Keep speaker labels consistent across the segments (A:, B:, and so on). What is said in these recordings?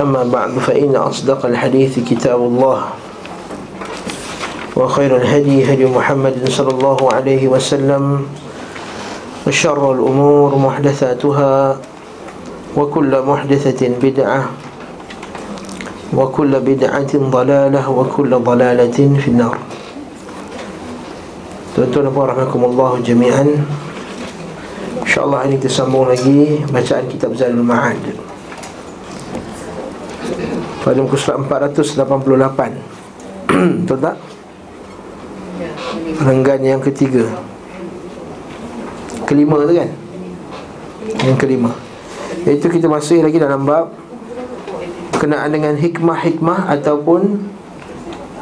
A: أما بعد فإن أصدق الحديث كتاب الله وخير الهدي هدي محمد صلى الله عليه وسلم وشر الأمور محدثاتها وكل محدثة بدعة وكل بدعة ضلالة وكل ضلالة في النار. Tuan-tuan dan puan rahmatullah jami'an. InsyaAllah hari kita sambung lagi Bacaan kitab Zalul Ma'ad. Pada muka surat 488 Betul tak? Renggan yang ketiga Kelima tu kan? Yang kelima Iaitu kita masih lagi dalam bab Kenaan dengan hikmah-hikmah Ataupun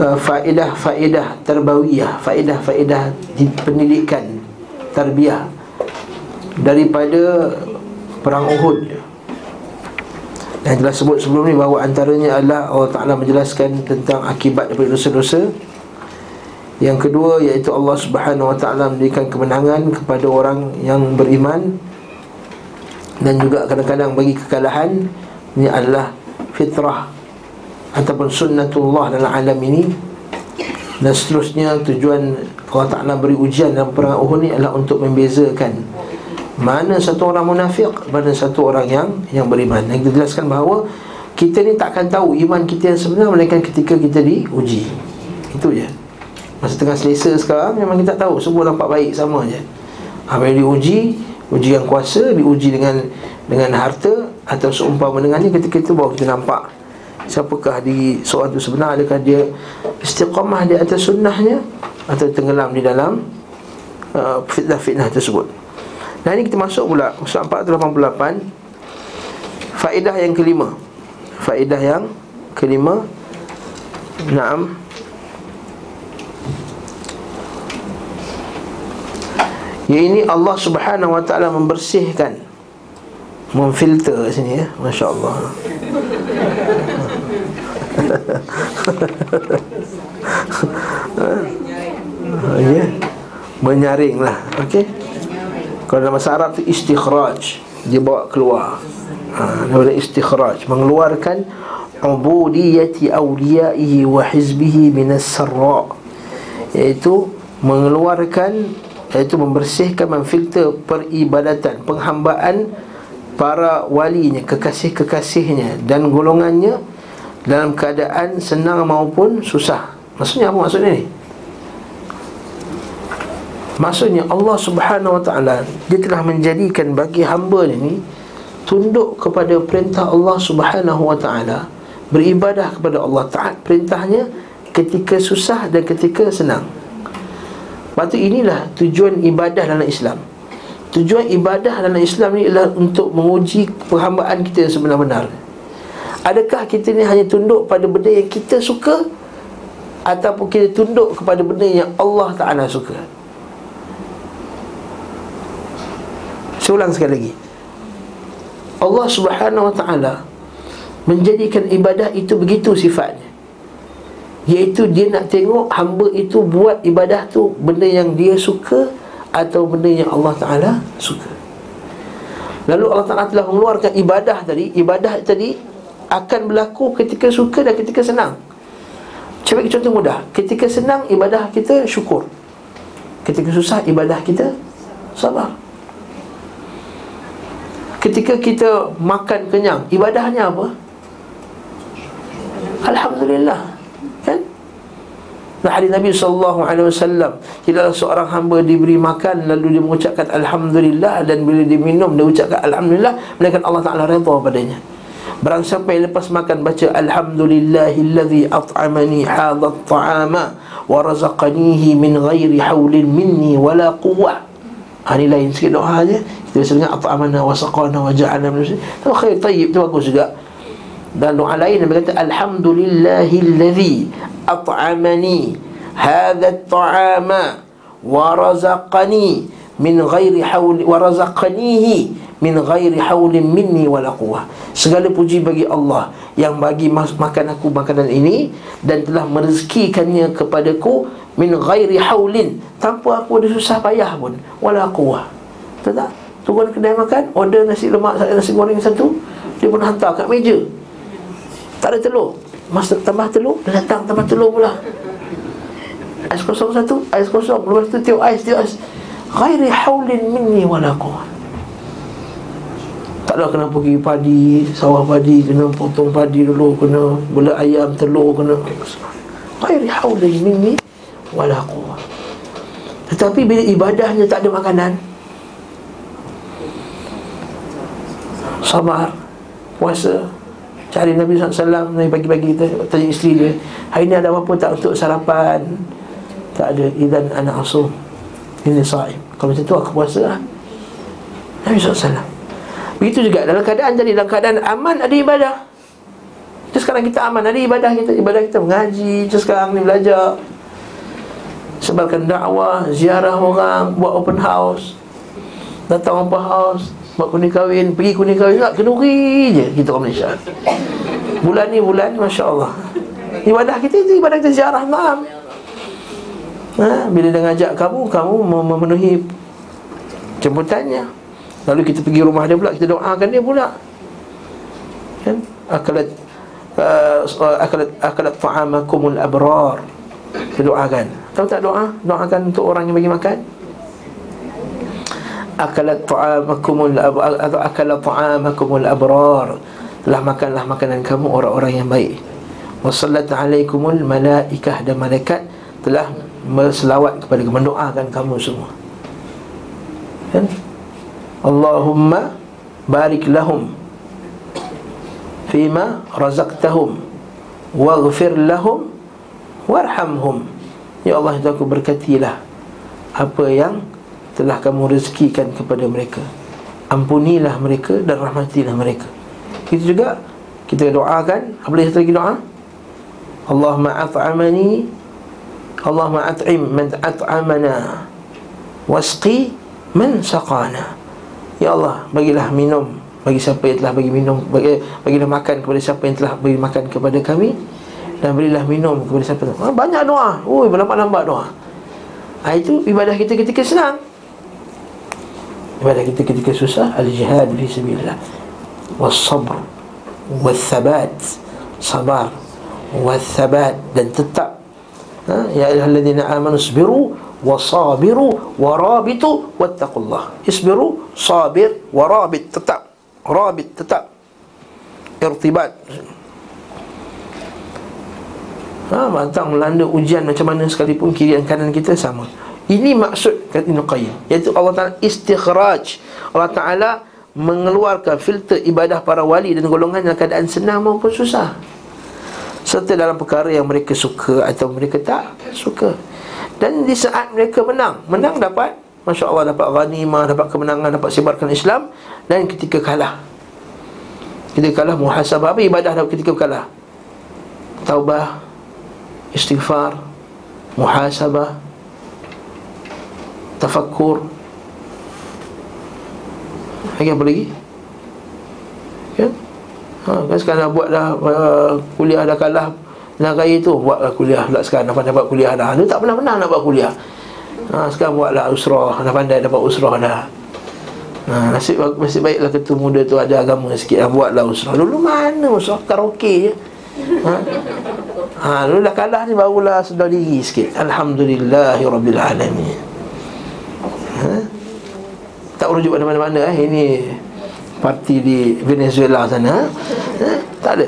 A: uh, Faedah-faedah terbawiyah Faedah-faedah di pendidikan Tarbiyah Daripada Perang Uhud yang telah sebut sebelum ni bahawa antaranya adalah Allah Ta'ala menjelaskan tentang akibat daripada dosa-dosa. Yang kedua iaitu Allah Subhanahu Wa Ta'ala memberikan kemenangan kepada orang yang beriman. Dan juga kadang-kadang bagi kekalahan Ini adalah fitrah Ataupun sunnatullah dalam alam ini. Dan seterusnya tujuan Allah Ta'ala beri ujian dalam perang Uhud ni adalah untuk membezakan mana satu orang munafik Mana satu orang yang yang beriman. Yang kita jelaskan bahawa Kita ni takkan tahu iman kita yang sebenar Melainkan ketika kita diuji. Itu je. Masa tengah selesa sekarang Memang kita tak tahu. Semua nampak baik sama je. Yang diuji Uji yang kuasa Diuji dengan dengan harta Atau seumpama dengannya Ketika itu baru kita nampak Siapakah di seorang itu sebenar Adakah dia istiqamah di atas sunnahnya Atau tenggelam di dalam uh, Fitnah-fitnah tersebut Nah ini kita masuk pula. Surah 488 Faedah yang kelima. Faedah yang kelima. Naam. Ya ini Allah subhanahu wa ta'ala membersihkan Memfilter kat sini ya. Masya Allah Ya. Menyaring lah. Okey kalau dalam bahasa Arab tu istikhraj Dia bawa keluar. Ha, Daripada istikhraj Mengeluarkan Ubudiyati awliyaihi wa hizbihi minas sarra. Iaitu Mengeluarkan Iaitu membersihkan, memfilter peribadatan Penghambaan Para walinya, kekasih-kekasihnya Dan golongannya Dalam keadaan senang maupun susah. Maksudnya apa maksudnya ni? Maksudnya Allah subhanahu wa ta'ala Dia telah menjadikan bagi hamba ni Tunduk kepada perintah Allah subhanahu wa ta'ala Beribadah kepada Allah Taat perintahnya Ketika susah dan ketika senang. Lepas inilah tujuan ibadah dalam Islam. Tujuan ibadah dalam Islam ni adalah untuk menguji perhambaan kita yang sebenar-benar. Adakah kita ni hanya tunduk pada benda yang kita suka Ataupun kita tunduk kepada benda yang Allah Ta'ala suka Saya ulang sekali lagi. Allah subhanahu wa ta'ala Menjadikan ibadah itu begitu sifatnya. Iaitu dia nak tengok hamba itu buat ibadah tu Benda yang dia suka Atau benda yang Allah ta'ala suka. Lalu Allah ta'ala telah mengeluarkan ibadah tadi. Ibadah tadi akan berlaku ketika suka dan ketika senang. Cuba contoh mudah. Ketika senang ibadah kita syukur. Ketika susah ibadah kita sabar Ketika kita makan kenyang Ibadahnya apa? Alhamdulillah Kan? Nah, hari Nabi SAW Tidaklah seorang hamba diberi makan Lalu dia mengucapkan Alhamdulillah Dan bila dia minum Dia ucapkan Alhamdulillah Mereka Allah Ta'ala redha padanya Barang siapa yang lepas makan Baca Alhamdulillahillazi at'amani hadat ta'ama Wa razaqanihi min ghairi hawlin minni Wala quwwah ini lain sikit doa je Biasa dengar At'amana wa saqana wa ja'ana min Itu khair tayyib Itu bagus juga Dan doa lain Nabi kata Alhamdulillahillazi at'amani hadha at-ta'ama wa razaqani min ghairi hawli wa razaqanihi min ghairi hawlin minni wala quwwah. Segala puji bagi Allah yang bagi makan aku makanan ini dan telah merezekikannya kepadaku min ghairi hawlin tanpa aku ada susah payah pun wala quwwah. Tahu tak? Turun kedai makan, order nasi lemak, nasi goreng satu, dia pun hantar kat meja. Tak ada telur. Masa tambah telur, dia datang tambah telur pula. Ais kosong satu, ais kosong, lepas tu tiup ais, tiup ais. Ghairi hawlin minni wala quwwah. Tak ada kena pergi padi, sawah padi, kena potong padi dulu, kena bela ayam, telur, kena Ghairi hawlin minni wala quwwah. Tetapi bila ibadahnya tak ada makanan, sabar puasa. Cari Nabi SAW Nabi pagi-pagi kita tanya isteri dia hari ni ada apa-apa tak untuk sarapan? Tak ada idan anak asum. Ini sa'im. Kalau macam tu aku puasa lah. Nabi SAW begitu juga dalam keadaan jadi dalam keadaan aman ada ibadah. Terus sekarang kita aman ada ibadah kita ibadah kita mengaji Terus sekarang ni belajar. Sebarkan dakwah ziarah orang buat open house datang open house Buat kuning kahwin Pergi kuning kahwin tak Kenduri je Kita orang Malaysia. Bulan ni bulan Masya Allah Ibadah kita itu Ibadah kita ziarah malam ha? Bila dia ngajak kamu Kamu memenuhi Jemputannya. Lalu kita pergi rumah dia pula Kita doakan dia pula. Kan? Akalat uh, Akalat Akalat ta'amakumul abrar. Kita doakan. Tahu tak doa? Doakan untuk orang yang bagi makan akalat ta'amakumul atau akalat ta'amakumul abrar. Telah makanlah makanan kamu orang-orang yang baik. Wasallat alaikumul malaikah dan malaikat telah berselawat kepada kamu mendoakan kamu semua. Kan? Allahumma barik lahum fima razaqtahum waghfir lahum warhamhum. Ya Allah aku berkatilah apa yang telah kamu rezekikan kepada mereka. Ampunilah mereka dan rahmatilah mereka. Itu juga kita doakan. Apa boleh satu lagi doa? Allahumma at'amani Allahumma at'im man at'amana Wasqi man saqana. Ya Allah, bagilah minum Bagi siapa yang telah bagi minum bagi, Bagilah makan kepada siapa yang telah bagi makan kepada kami Dan berilah minum kepada siapa. Ha, Banyak doa. Ui, berlambat-lambat doa. Ha, Itu ibadah kita ketika senang ibadah kita ketika susah al-jihad fi sabilillah. Was-sabr was-sabat sabar was-sabat dan tetap. Ha? ya ayyuhalladzina amanu sabiru wasabiru warabitu wattaqullah. Isbiru sabir warabit tetap. Rabit tetap. Irtibat. Ha, Mantang melanda ujian macam mana sekalipun kiri dan kanan kita sama ini maksud kata Ibn Qayyim Iaitu Allah Ta'ala istikhraj. Allah Ta'ala mengeluarkan filter ibadah para wali dan golongan dalam keadaan senang maupun susah. Serta dalam perkara yang mereka suka atau mereka tak suka. Dan di saat mereka menang Menang dapat Masya Allah dapat ghanimah, dapat kemenangan, dapat sebarkan Islam Dan ketika kalah. Ketika kalah muhasabah. Apa ibadah ketika kalah? Taubah Istighfar Muhasabah tafakkur. Lagi apa lagi? Kan ha, kan sekarang dah buat dah uh, kuliah dah kalah negara itu buatlah kuliah pula sekarang dah pandai buat kuliah dah. Dia tak pernah-pernah nak buat kuliah. Ha, sekarang buatlah usrah dah pandai dapat usrah dah. Ha, nasib, nasib baiklah ketua muda tu ada agama sikit lah Buatlah usrah. Dulu mana usrah? Karaoke je. Ha? ha, Dulu dah kalah ni barulah sedar diri sikit. Alhamdulillahirrabbilalamin ha? Tak rujuk pada mana-mana eh. Ini parti di Venezuela sana ha? Tak ada.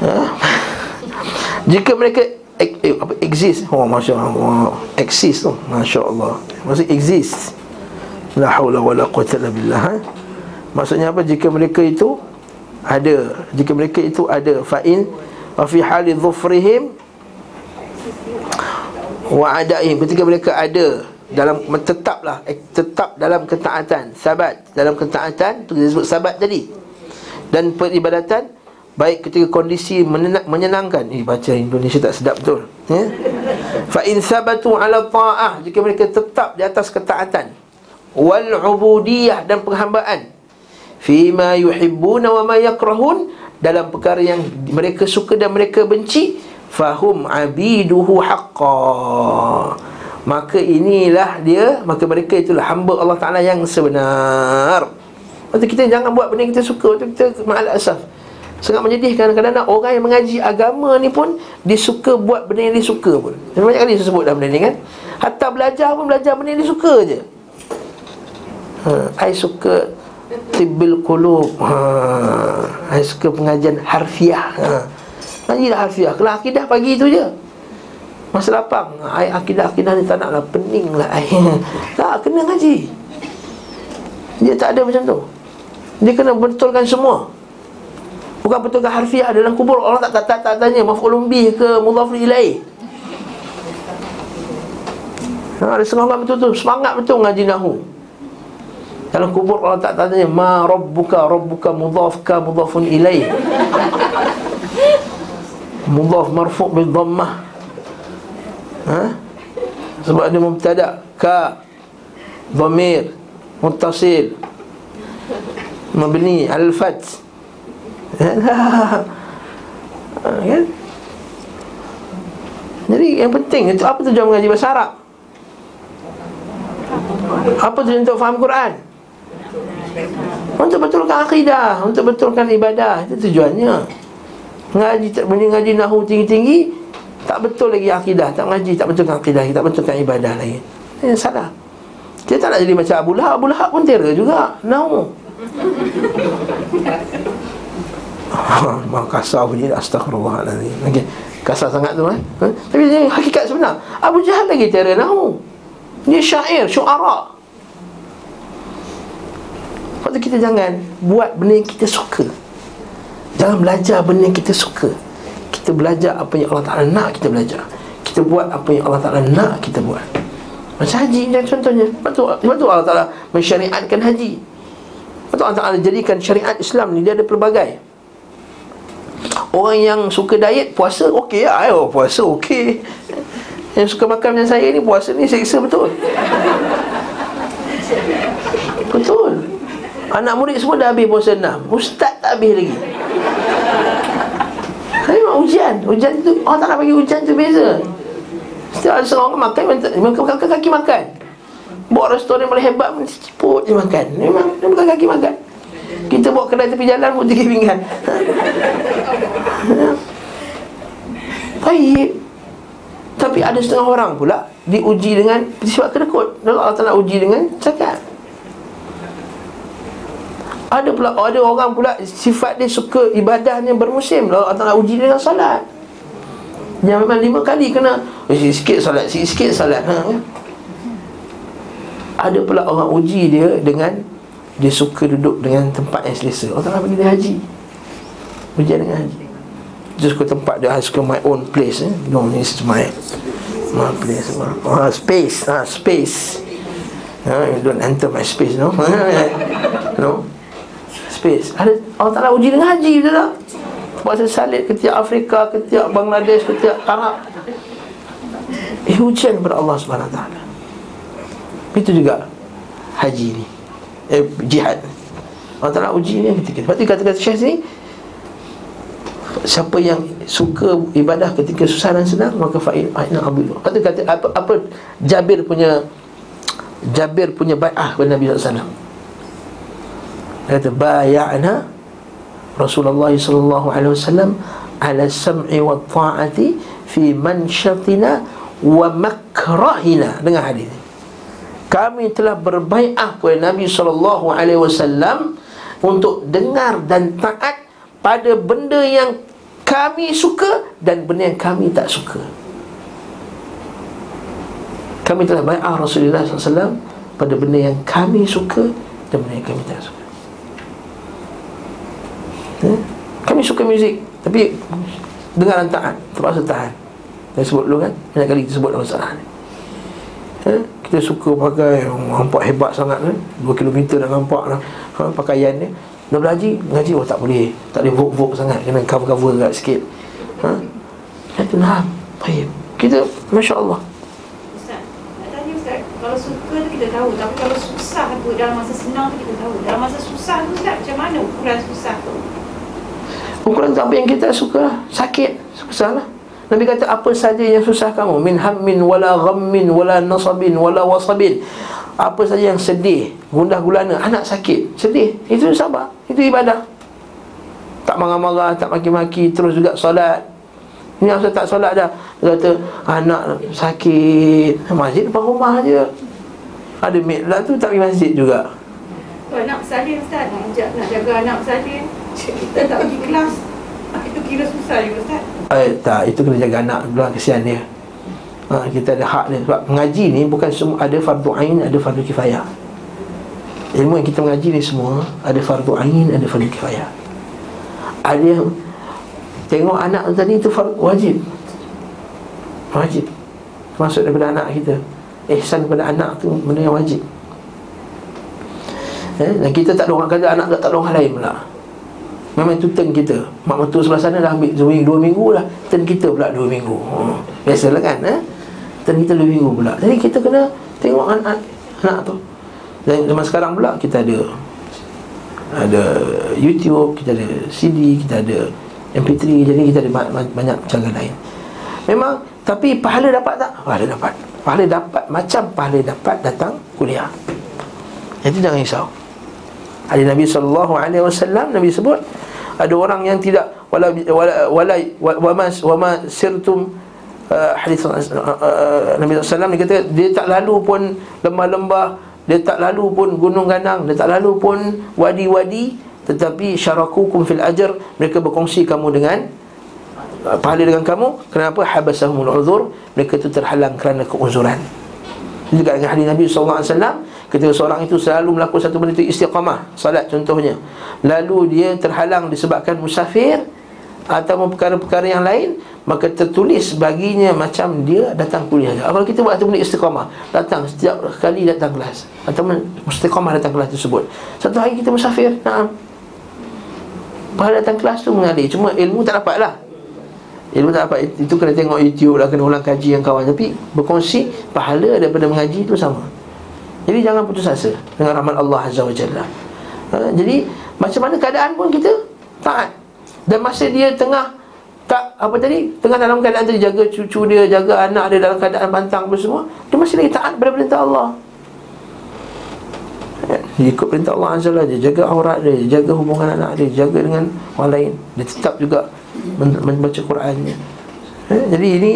A: Ha? Jika mereka ek, ek, apa, exist. Oh Masya Allah Exist. Tu oh, Masya Allah Maksud exist. La hawla wa la quwata billah ha? Maksudnya apa? Jika mereka itu Ada Jika mereka itu ada Fa'in Wa fi hali dhufrihim wa adaihim. Ketika mereka ada dalam tetaplah eh, tetap dalam ketaatan. Sabat. Dalam ketaatan tu disebut sabat tadi. Dan peribadatan baik ketika kondisi menyenangkan. Eh baca Indonesia tak sedap betul. Ya? Fa in sabatu ala ta'ah. Jika mereka tetap di atas ketaatan. Wal ubudiyah dan penghambaan. Fima yuhibbuna wa ma yakrahun. Dalam perkara yang mereka suka dan mereka benci. Fahum abiduhu haqqa maka inilah dia maka mereka itulah hamba Allah Taala yang sebenar. Waktu kita jangan buat benda yang kita suka Waktu kita ma'al asaf Sangat menyedihkan kadang-kadang orang yang mengaji agama ni pun Dia suka buat benda yang dia suka pun. Banyak kali saya sebut dalam benda ni kan. Hatta belajar pun belajar benda yang dia suka je. Ha, I suka Tibil kulub ha, I suka pengajian harfiah. Ha. Ngaji dah harfiah. Kalau akidah pagi tu je Masa lapang I akidah-akidah ni tak nak lah Pening lah I. Tak, kena ngaji Dia tak ada macam tu Dia kena betulkan semua Bukan betulkan harfiah dalam kubur Allah tak tak tak, tak tanya maf'ulun bih ke mudhaf ilaih. Ha, ada setengah orang betul tu semangat betul ngaji nahu. Dalam kubur Allah tak tanya ma rabbuka rabbuka mudhaf ka mudhafun ilaih. Mudhaf marfu' bil dhammah. Ha? Sebab ada mubtada ka dhamir muttasil mabni al-fath kan? Jadi yang penting itu apa tujuan mengaji bahasa Arab? Apa tujuan untuk faham Quran? Untuk betulkan akidah, untuk betulkan ibadah, itu tujuannya. Ngaji tak ngaji nahu tinggi-tinggi, tak betul lagi akidah, tak ngaji tak betulkan akidah, tak betulkan ibadah lagi. Ini salah. Dia tak nak jadi macam Abu Lahab, Abu Lahab pun terror juga, nahu. Mak kasar bunyi Astaghfirullahaladzim okay. Kasar sangat tu eh? Ha? Tapi ini hakikat sebenar Abu Jahal lagi terror nahu Dia syair, syuara Waktu kita jangan Buat benda yang kita suka Jangan belajar benda yang kita suka Kita belajar apa yang Allah Ta'ala nak kita belajar. Kita buat apa yang Allah Ta'ala nak kita buat. Macam haji ni contohnya. Sebab tu Allah Ta'ala mensyariatkan haji. Sebab tu Allah Ta'ala jadikan syariat Islam ni Dia ada pelbagai. Orang yang suka diet Puasa okey lah. Ayo, Puasa okey. Yang suka makan macam saya ni Puasa ni seksa betul. Betul. Anak murid semua dah habis puasa enam. Ustaz tak habis lagi Tapi memang ujian. Ujian tu Orang tak nak bagi ujian tu beza. Setiap ada seorang makan Memang kaki, kaki makan. Bawa restoran boleh hebat Ciput je makan. Memang bukan kaki makan. Kita bawa kedai tepi jalan pun tiga pinggan. Baik. Tapi ada setengah orang pula Diuji dengan sifat kedekut Allah Ta'ala uji dengan cakap ada pula ada orang pula sifat dia suka ibadahnya bermusim. Lalu Allah Ta'ala uji dengan salat. Yang memang lima kali kena eh, sikit salat sikit-sikit salat. Ha? ada pula orang uji dia dengan dia suka duduk dengan tempat yang selesa. Allah Ta'ala bagi dia haji. Ujian dengan haji. Dia suka tempat dia suka my own place eh? No, this is my My place uh, Space. Uh, Space. Uh, You don't enter my space no. No Space. Ada Allah Ta'ala uji dengan haji Betul tak? Bahasa salib ketiak Afrika Ketiak Bangladesh Ketiak Arab. Eh ujian kepada Allah Subhanahu Taala. Itu juga Haji ni. Eh, jihad. Allah Ta'ala uji ni ketika Sebab tu kata-kata Syekh ni Siapa yang suka ibadah ketika susah dan senang Maka fa'in ahina abu Lepas tu kata apa, apa Jabir punya Jabir punya bai'ah kepada Nabi SAW Dia kata Baya'na Rasulullah SAW Ala sam'i wa ta'ati Fi mansyatina Wa makrahina Dengan hadis ini kami telah berbaiat kepada Nabi sallallahu alaihi wasallam untuk dengar dan taat pada benda yang kami suka dan benda yang kami tak suka. Kami telah baiat Rasulullah SAW pada benda yang kami suka dan benda yang kami tak suka. Hmm? Kami suka muzik tapi dengar dan taat terpaksa tahan. Saya sebut dulu kan Banyak kali kita sebut dalam masalah ni eh? Kita suka pakai Nampak hebat sangat kan 2 km dah nampak lah ha, Pakaian ni Nak belajar, ngaji oh tak boleh. Tak boleh vok-vok sangat kena cover-cover agak sikit. Ha? Itu nah. Baik. Kita masya-Allah.
B: Kalau suka tu kita tahu Tapi kalau susah tu Dalam masa senang tu kita tahu Dalam masa susah tu Ustaz Macam mana ukuran susah tu
A: Tu apa yang kita suka lah. Sakit. Susah lah. Nabi kata apa saja yang susah kamu? Min hammin wala ghammin wala nasabin wala wasabin. Apa saja yang sedih Gundah gulana Anak sakit Sedih. Itu sabar. Itu ibadah. Tak marah-marah Tak maki-maki Terus juga solat. Ini yang tak solat dah Dia kata Anak sakit. Masjid depan rumah je Ada maid lah tu Tak pergi masjid juga.
B: Anak salin Ustaz. Nak, nak jaga anak salin Kita tak pergi kelas. Itu kira susah juga Ustaz.
A: Eh, tak, itu kena jaga anak lah, kesian dia. Ha, Kita ada hak dia Sebab mengaji ni bukan semua Ada fardu ain, ada fardu kifayah. Ilmu yang kita mengaji ni semua Ada fardu ain, ada fardu kifayah. Ada yang Tengok anak tadi itu fardu wajib. Wajib. Masuk daripada anak kita. Ihsan kepada anak tu benda yang wajib. Eh, Dan kita tak ada orang kata anak tak ada orang lain pula Memang itu turn kita. Mak mentua sebelah sana dah ambil dua, dua minggu dah Turn kita pula dua minggu. Hmm. Biasalah kan eh? Turn kita dua minggu pula. Jadi kita kena tengok anak, anak tu. Dan zaman sekarang pula kita ada Ada YouTube Kita ada CD Kita ada MP3 Jadi kita ada banyak cara lain. Memang Tapi pahala dapat tak? Pahala dapat. Pahala dapat Macam pahala dapat datang kuliah. Jadi jangan risau Hadis Nabi sallallahu alaihi wasallam Nabi sebut ada orang yang tidak wala wala wala wama wama sirtum uh, hadis uh, uh, Nabi sallallahu alaihi kata dia tak lalu pun lembah-lembah dia tak lalu pun gunung ganang dia tak lalu pun wadi-wadi tetapi syarakukum fil ajr mereka berkongsi kamu dengan uh, pahala dengan kamu. Kenapa? Habasahumul uzur mereka itu terhalang kerana keuzuran juga dengan hadis Nabi sallallahu alaihi wasallam Ketika seorang itu selalu melakukan satu benda itu istiqamah Salat contohnya. Lalu dia terhalang disebabkan musafir Atau perkara-perkara yang lain Maka tertulis baginya macam dia datang kuliah. Kalau kita buat satu benda istiqamah Datang setiap kali datang kelas Atau istiqamah datang kelas tersebut. Satu hari kita musafir Nah, Pada datang kelas tu mengalir. Cuma ilmu tak dapat lah. Ilmu tak dapat Itu kena tengok YouTube lah Kena ulang kaji yang kawan. Tapi berkongsi Pahala daripada mengaji itu sama jadi jangan putus asa dengan rahmat Allah Azza wa Jalla. Ha, jadi macam mana keadaan pun kita taat. Dan masa dia tengah tak apa tadi tengah dalam keadaan tu jaga cucu dia, jaga anak dia dalam keadaan bantang apa semua, dia masih lagi taat pada perintah Allah. Ya, dia ikut perintah Allah Azza wa Jalla, jaga aurat dia, jaga hubungan anak dia, jaga dengan orang lain. Dia tetap juga membaca Qurannya. Ya, jadi ini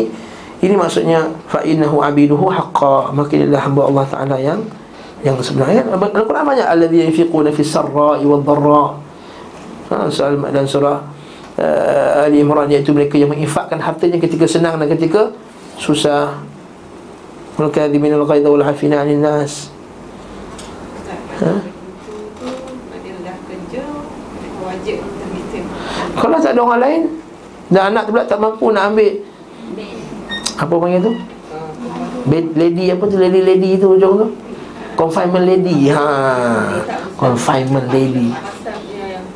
A: ini maksudnya fa innahu abiduhu haqqa maka dia hamba Allah Taala yang yang sebenarnya Al-Quran banyak alladhi yunfiquna fi sarra'i wad dharra. Ha soal dan surah uh, Ali Imran iaitu mereka yang menginfakkan hartanya ketika senang dan ketika susah. Wal kadhimin al-ghaidha wal 'afina 'anil nas. Ha? Kalau tak ada orang lain Dan anak tu pula tak mampu nak ambil Apa panggil tu? Bed lady apa tu? Lady-lady tu hujung tu? Confinement lady. Ha. Confinement lady.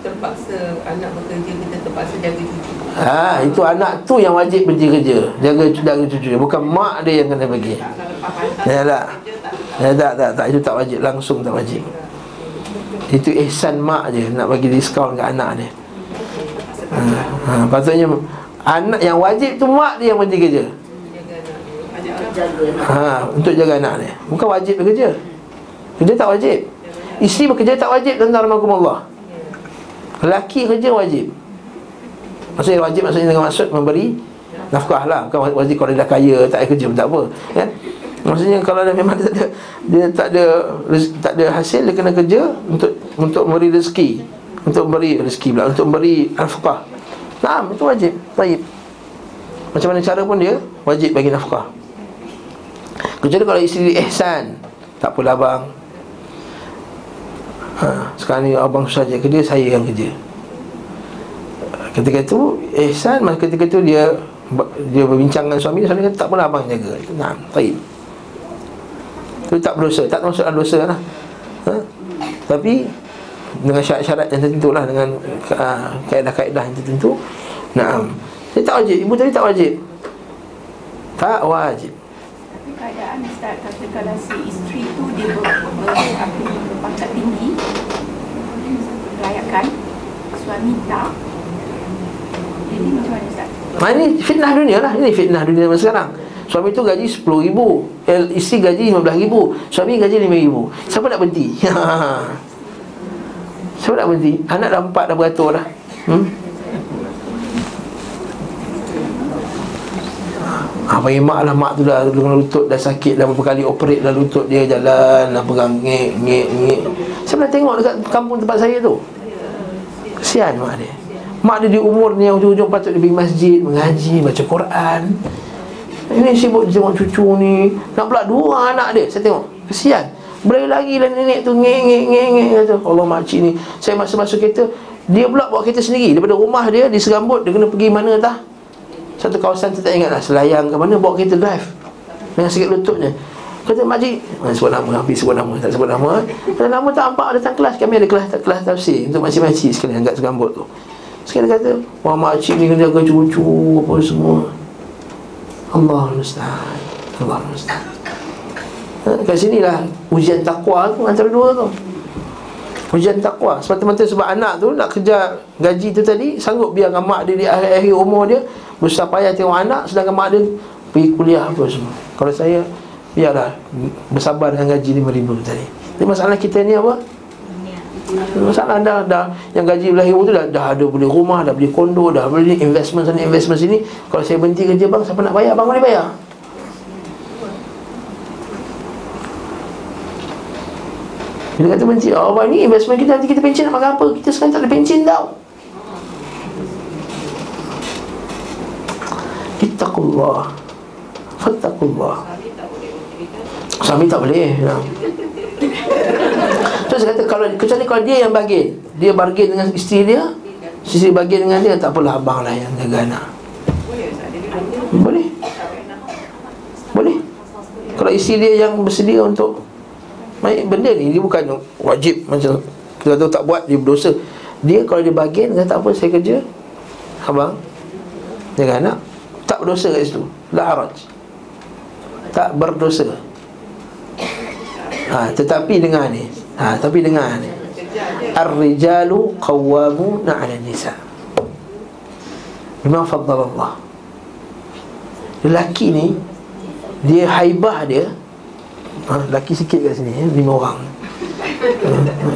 B: Terpaksa anak bekerja Kita terpaksa jaga cucu.
A: Ha, itu anak tu yang wajib pergi kerja Jaga jaga cucu Bukan mak dia yang kena pergi. Ya tak. Ya tak, tak, tak. Itu tak wajib. Langsung tak wajib. Itu ihsan mak je Nak bagi diskaun ke anak dia. Ha, ha, Patutnya Anak yang wajib tu mak dia yang pergi kerja Ha, untuk jaga anak dia Bukan wajib bekerja Kerja. Tak wajib. Isteri bekerja tak wajib tentang rahmatullah Lelaki kerja wajib. Maksudnya wajib maksudnya dengan maksud memberi Nafkah lah. Bukan wajib kalau dia dah kaya Tak ada kerja pun tak apa kan? Maksudnya kalau dia memang tak ada Dia tak ada tak ada hasil Dia kena kerja untuk untuk memberi rezeki. Untuk memberi rezeki pula Untuk memberi nafkah. Nah, itu wajib. Baik. Macam mana cara pun dia Wajib bagi nafkah Kecuali kalau isteri ihsan Tak apalah abang ha, Sekarang ni abang susah je kerja Saya yang kerja Ketika itu Ihsan masa ketika itu dia Dia berbincang dengan suami Suami kata tak apalah abang jaga Nah, baik Itu tak berdosa Tak masuk dalam dosa lah ha? Tapi dengan syarat-syarat yang tertentu lah dengan uh, kaedah-kaedah yang tertentu. Naam. Dia tak wajib. Ibu tadi tak wajib. Tak wajib.
B: Ustaz kata kalau si isteri tu dia ber, ber, ni, berpangkat tinggi. Rayakan. Suami tak. Jadi macam mana Ustaz?
A: Ha, ini fitnah dunia lah. Ini fitnah dunia zaman sekarang. Suami tu gaji RM10,000 eh, Isteri gaji RM15,000 Suami gaji RM5,000 Siapa nak berhenti? Siapa nak berhenti? Anak dah empat dah beratur dah. Hmm? Ha, panggil mak lah Mak tu dah dengan lutut dah sakit Dah beberapa kali operate dah lutut dia jalan Dah pegang ngek, ngek, ngek. Saya pernah tengok dekat kampung tempat saya tu. Kesian mak dia. Mak dia di umur ni Ujung-ujung patut dia pergi masjid Mengaji, baca Quran. Ini sibuk tengok cucu ni. Nak pula dua anak dia Saya tengok. Kesian. Berlari lagi lah nenek tu Ngek, ngek, ngek, ngek. Kata, Allah makcik ni. Saya masa masuk kereta Dia pula bawa kereta sendiri. Daripada rumah dia Di Serambut Dia kena pergi mana tah satu kawasan saya tak ingat lah Selayang ke mana Bawa kereta drive. Dengan sikit lututnya. Kata makcik ah, Sebut nama? Habis sebut nama Tak sebut nama. Kata nama tak nampak Datang kelas. Kami ada kelas kelas tafsir Untuk makcik-makcik sekalian Angkat segambut tu. Sekali kata Wah makcik ni kena jaga cucu Apa semua. Allah Ustaz Allah Ustaz ha, Kat sini lah Ujian takwa tu Antara dua tu. Ujian takwa. Semata-mata sebab anak tu Nak kejar gaji tu tadi Sanggup biarkan mak dia Di akhir-akhir umur dia Besar payah tengok anak Sedangkan mak dia Pergi kuliah apa semua. Kalau saya Biarlah Bersabar dengan gaji RM5,000 tadi. Jadi masalah kita ni apa? Masalah dah, dah. Yang gaji lahir tu dah, dah ada beli rumah Dah beli kondo Dah beli investment sana Investment sini. Kalau saya berhenti kerja bang Siapa nak bayar? Bang boleh bayar. Bila kata benci Oh abang ni investment kita Nanti kita pencen nak makan apa? Kita sekarang tak ada pencen tau Ittaqullah Fattaqullah Suami tak boleh ya. So saya kata kalau Kecuali kalau dia yang bargain Dia bargain dengan isteri dia Isteri bargain dengan dia Tak apalah abang lah yang jaga anak. Boleh. Boleh. Kalau isteri dia yang bersedia untuk Baik, benda ni dia bukan wajib macam kita tahu tak buat dia berdosa. Dia kalau dia bagian dia tak apa saya kerja. Abang jaga anak berdosa kat situ. La haraj. Tak berdosa. Ha, tetapi dengan ni. Ha, tapi dengan ni. Ar-rijalu qawwamuna 'ala nisa. Bima faddala Allah. Lelaki ni dia haibah dia ha, Laki sikit kat sini eh, Lima orang ha,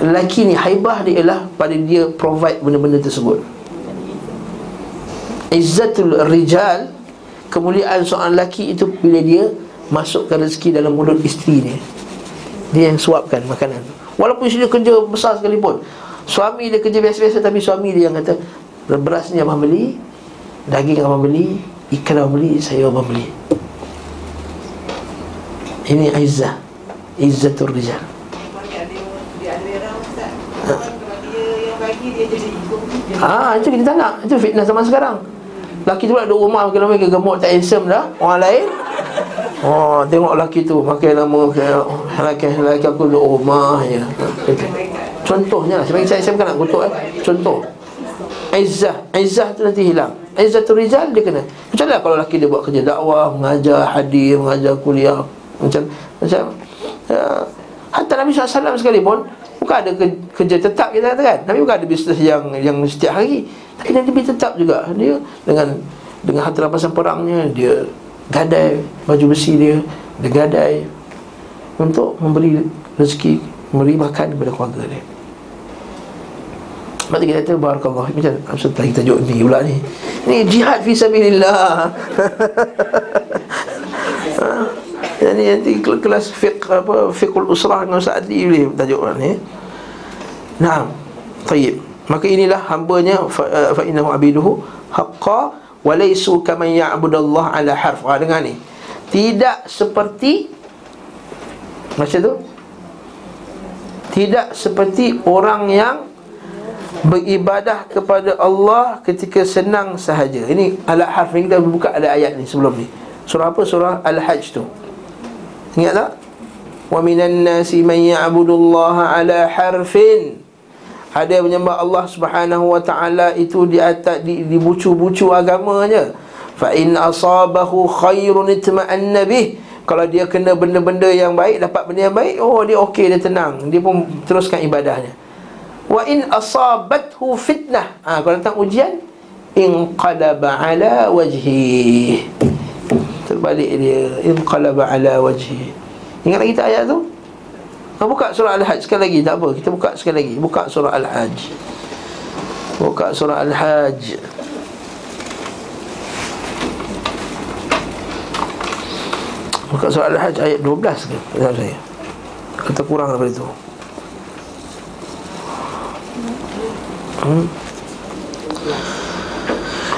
A: Lelaki ni haibah dia ialah Pada dia provide benda-benda tersebut Izzatul rijal Kemuliaan seorang lelaki itu Bila dia masukkan rezeki dalam mulut isteri dia. Dia yang suapkan makanan. Walaupun isteri dia kerja besar sekalipun. Suami dia kerja biasa-biasa Tapi suami dia yang kata Beras ni abang beli Daging abang beli Ikan abang beli Saya abang beli. Ini izzah. Izzatul rijal. Ah, itu kita tak nak. Itu fitnah zaman sekarang Laki tu pula duduk rumah Kalau mereka gemuk tak handsome dah. Orang lain? Oh, tengok laki tu Pakai nama Laki, laki aku duduk rumah je. Contohnya Saya, saya, saya bukan nak kutuk eh. Contoh. Izzah Izzah tu nanti hilang. Izzah tu rijal dia kena. Macam mana kalau laki dia buat kerja dakwah Mengajar hadir Mengajar kuliah macam macam uh, hatta Nabi SAW sekalipun bukan ada kerja tetap kita katakan. Nabi bukan ada bisnes yang yang setiap hari tapi Nabi tetap juga dia dengan dengan harta rampasan perangnya dia gadai baju besi dia dia gadai untuk memberi rezeki memberi makan kepada keluarga dia Sebab kita kata Barakallah Macam Maksud tadi tajuk ni pula ni Ni jihad fi sabilillah Jadi nanti kelas fiqh apa fiqhul usrah dengan Ustaz Adli boleh tajuk ni. Naam. Tayyib. Maka inilah hambanya fa, fa innahu abiduhu haqqa wa laysu kama ya'budullah ala harf. Ha dengar ni. Tidak seperti macam tu. Tidak seperti orang yang beribadah kepada Allah ketika senang sahaja. Ini ala harf ni kita buka ada ayat ni sebelum ni. Surah apa? Surah Al-Hajj tu. Ingat tak? Wa minan nasi man ya'budullaha ala harfin Ada menyembah Allah Subhanahu wa taala itu di atas di, di bucu-bucu agamanya. Fa in asabahu khairun itma'anna bih. Kalau dia kena benda-benda yang baik, dapat benda yang baik, oh dia okey, dia tenang. Dia pun teruskan ibadahnya. Wa in asabathu fitnah. Ha, kalau datang ujian, inqalaba ala wajhi. Terbalik dia, inqalaba ala wajhi. Ingat lagi tak ayat tu? Ha, buka surah Al-Hajj sekali lagi, tak apa. Kita buka sekali lagi. Buka surah Al-Hajj. Buka surah Al-Hajj. Buka surah Al-Hajj ayat 12 ke? Kata saya. Kata kurang daripada itu. Hmm.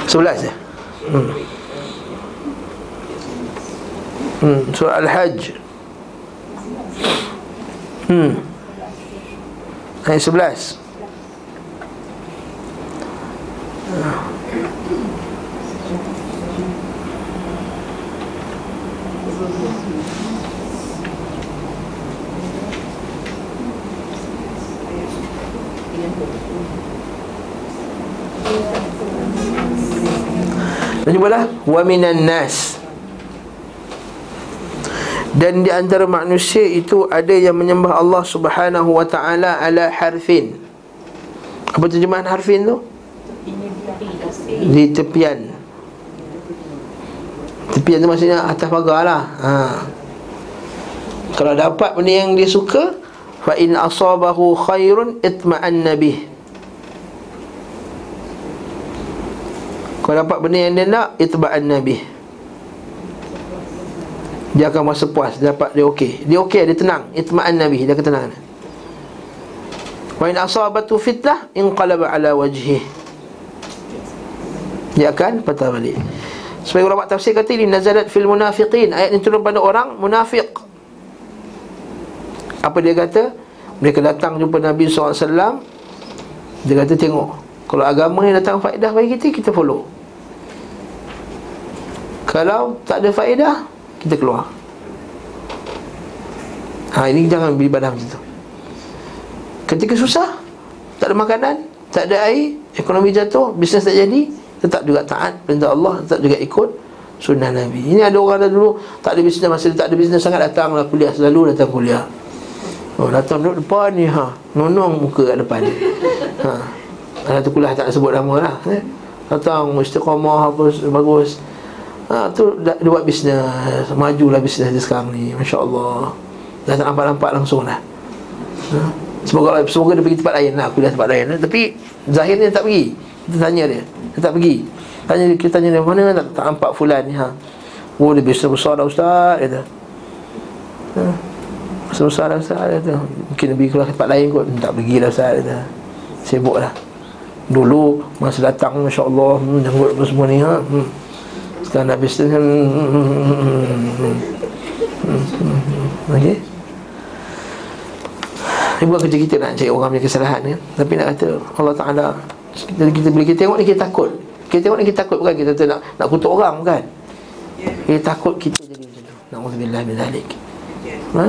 A: 11 ya? Hmm. Hmm. Surah Al-Hajj. Hmm. Ayat 11. Dan jumpalah wa minan nas. Dan di antara manusia itu ada yang menyembah Allah Subhanahu wa taala ala harfin. Apa terjemahan harfin tu? Di tepian. Tepian tu maksudnya atas pagar lah. Ha. Kalau dapat benda yang dia suka, fa in asabahu khairun itma'anna bih. Kalau dapat benda yang dia nak Itba'an Nabi Dia akan merasa puas dapat dia okey. Dia okey, dia tenang. Itba'an Nabi Dia akan tenang. Wa in asabatu fitnah Inqalaba ala wajhi. Dia akan patah balik. Sebagai ulama tafsir kata ini Nazalat fil munafiqin. Ayat ini turun pada orang munafiq. Apa dia kata? Mereka datang jumpa Nabi SAW Dia kata tengok Kalau agama yang datang faedah bagi kita Kita follow. Kalau tak ada faedah Kita keluar. Ha ini jangan beribadah macam tu. Ketika susah Tak ada makanan Tak ada air Ekonomi jatuh Bisnes tak jadi Tetap juga taat Perintah Allah Tetap juga ikut Sunnah Nabi. Ini ada orang dah dulu Tak ada bisnes Masa tak ada bisnes sangat Datanglah kuliah Selalu datang kuliah. Oh datang duduk depan ni ha. Nonong muka kat depan Ha Satu kuliah tak sebut nama lah eh? Datang istiqamah apa Bagus ha, tu dah, dia buat bisnes majulah bisnes dia sekarang ni masya-Allah. Dah tak nampak-nampak langsung dah. Ha? semoga semoga dia pergi tempat lain lah kuliah tempat lain lah. tapi zahirnya tak pergi. Kita tanya dia. Dia tak pergi. Tanya kita tanya dia mana tak, tak nampak fulan ni? Ha. Oh dia bisnes besar dah ustaz dia ha? Besar dah ustaz dia mungkin pergi keluar tempat lain kot. Tak pergi dah ustaz dia sibuk dah dulu masa datang masya-Allah hmm, janggut semua ni ha hmm. Sekarang nak bisnes kan? Okey. Ini bukan kerja kita nak cari orang punya kesalahan kan Tapi nak kata Allah Ta'ala Jadi kita bila kita tengok ni kita takut. Kita tengok ni kita takut bukan kita nak nak kutuk orang bukan? Kita takut kita jadi macam tu. Na'udzubillah min zalik. Ha?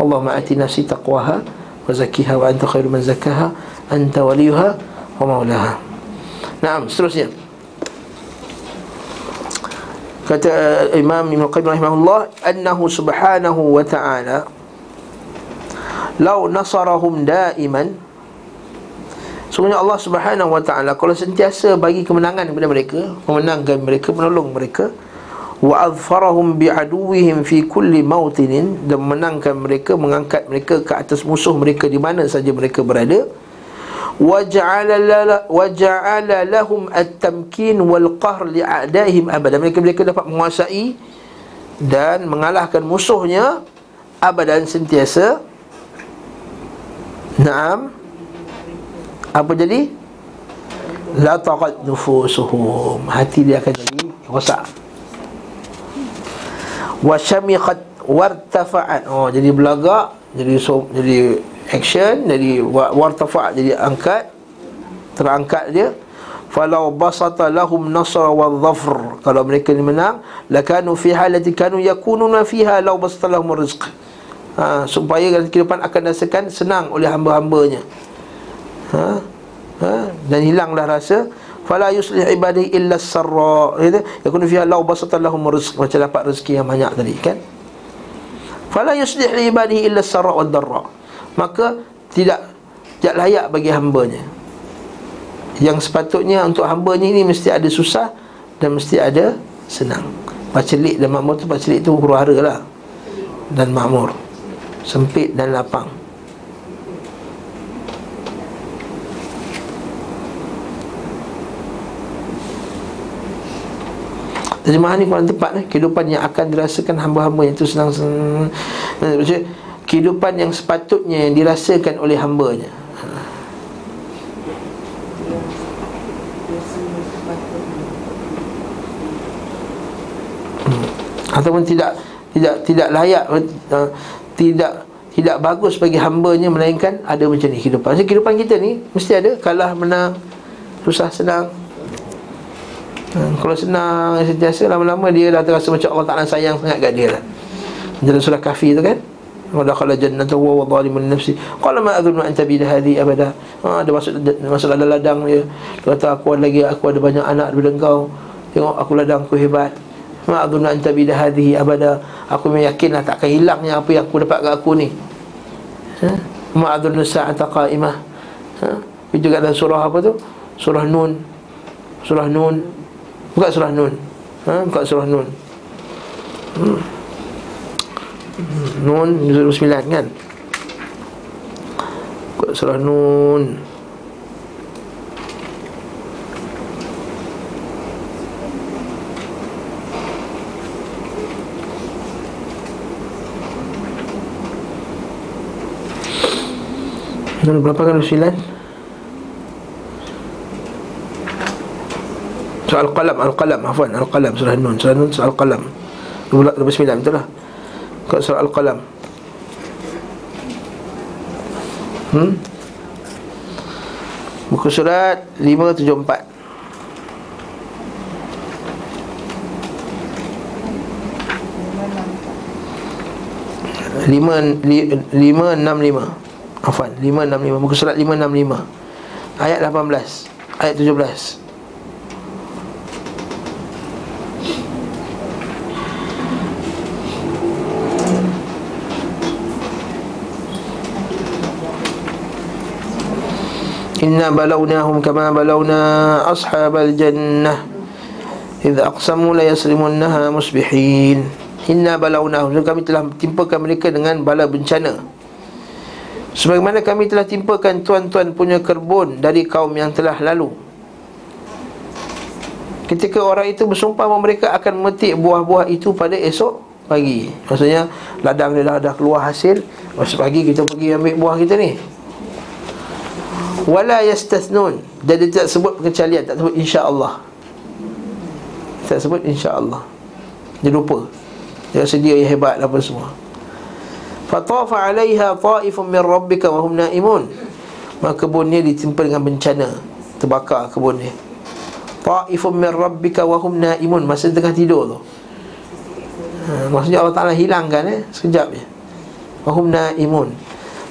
A: Allah ma'ati nafsi taqwaha Wa zakiha wa anta khairu man zakaha Anta waliyuha wa maulaha Naam, seterusnya kata uh, Imam Ibn Qayyim rahimahullah annahu subhanahu wa ta'ala law nasarahum daiman Sebenarnya Allah subhanahu wa ta'ala Kalau sentiasa bagi kemenangan kepada mereka Memenangkan mereka, menolong mereka Wa adfarahum bi'aduwihim fi kulli mautinin Dan menangkan mereka, mengangkat mereka ke atas musuh mereka Di mana saja mereka berada waja'ala lahum at-tamkin wal qahr li'a'daihim abada mereka mereka dapat menguasai dan mengalahkan musuhnya abadan sentiasa. Naam. Apa jadi? La taqad nufusuhum. Hati dia akan jadi rosak. Wa syamiqat wartafa'at. Oh jadi belagak Jadi so, jadi action jadi wartafa jadi angkat terangkat dia. Falau basata lahum nasr wa dhafr. Kalau mereka ni menang lakanu fi halati kanu yakununa fiha law basata lahum rizq. Ha, supaya kehidupan akan rasakan senang oleh hamba-hambanya. Ha? ha? dan hilanglah rasa fala yuslih ibadi illa sarra. Gitu yakunu fiha law basata lahum rizq. Macam dapat rezeki yang banyak tadi kan? Fala yuslih li ibadi illa sarra wad darra maka tidak tidak layak bagi hamba-Nya. Yang sepatutnya untuk hamba-Nya ini mesti ada susah dan mesti ada senang. Pacelik dan makmur tu Pacelik tu huru hara lah. Dan makmur. Sempit dan lapang. Terjemahan ni kurang tepat eh? Kehidupan yang akan dirasakan hamba-hamba yang itu senang. Senang Kehidupan yang sepatutnya yang dirasakan oleh hambanya hmm. Ataupun tidak tidak tidak layak uh, tidak tidak bagus bagi hambanya melainkan ada macam ni kehidupan. Jadi kehidupan kita ni mesti ada kalah menang, susah senang, Hmm, kalau senang sentiasa lama-lama dia dah terasa macam Allah Taala sayang sangat kat dia lah. Dalam surah Kahfi tu kan. Wa dakhala jannata wa wa zalimun nafsi. Qala ma adhunnu an tabida hadhi abada. Ha dia masuk masuk dalam ladang dia. Kata aku ada lagi aku ada banyak anak daripada engkau. Tengok aku ladang aku hebat. Ma adhunnu an tabida hadhi abada. Aku meyakinlah takkan hilangnya apa yang aku dapat kat aku ni. Ha? Ma adhunnu sa'ata qa'imah. Ha? Itu kat dalam surah apa tu? Surah Nun. Surah Nun Buka surah Nun ha? Buka surah Nun hmm. Nun Surah 9 kan? Surah Nun. Nun berapa kan 9 Surah Al-Qalam Al-Qalam Afwan Al-Qalam Surah Nun. Surah Nun Al-Qalam. Nombor 9 Betul lah Kat Surah Al-Qalam. Hmm? Buku surat 574 lima lima enam lima. Afan lima enam lima. Muka surat lima enam lima. Ayat lapan belas. Ayat tujuh belas Inna balawnahum kama balawna ashabal jannah Idza aqsamu la yasrimunnaha musbihin Inna balawnahum so, Kami telah timpakan mereka dengan bala bencana. Sebagaimana kami telah timpakan tuan-tuan punya kerbun Dari kaum yang telah lalu. Ketika orang itu bersumpah bahawa mereka akan memetik buah-buah itu pada esok pagi. Maksudnya ladang dia dah, dah keluar hasil. Esok pagi kita pergi ambil buah kita ni wala yastathnun dan dia tidak sebut kecualian tak sebut insya-Allah. Tak sebut insya-Allah. Dia lupa. Dia rasa dia yang hebat apa semua. Fatafa 'alaiha ta'ifun min rabbika wa hum naimun. Maka kebunnya ditimpa dengan bencana. Terbakar kebunnya ta'ifun min rabbika wa hum naimun. Masa tengah tidur tu. Ha, maksudnya Allah Taala hilangkan eh sekejap je wa hum naimun.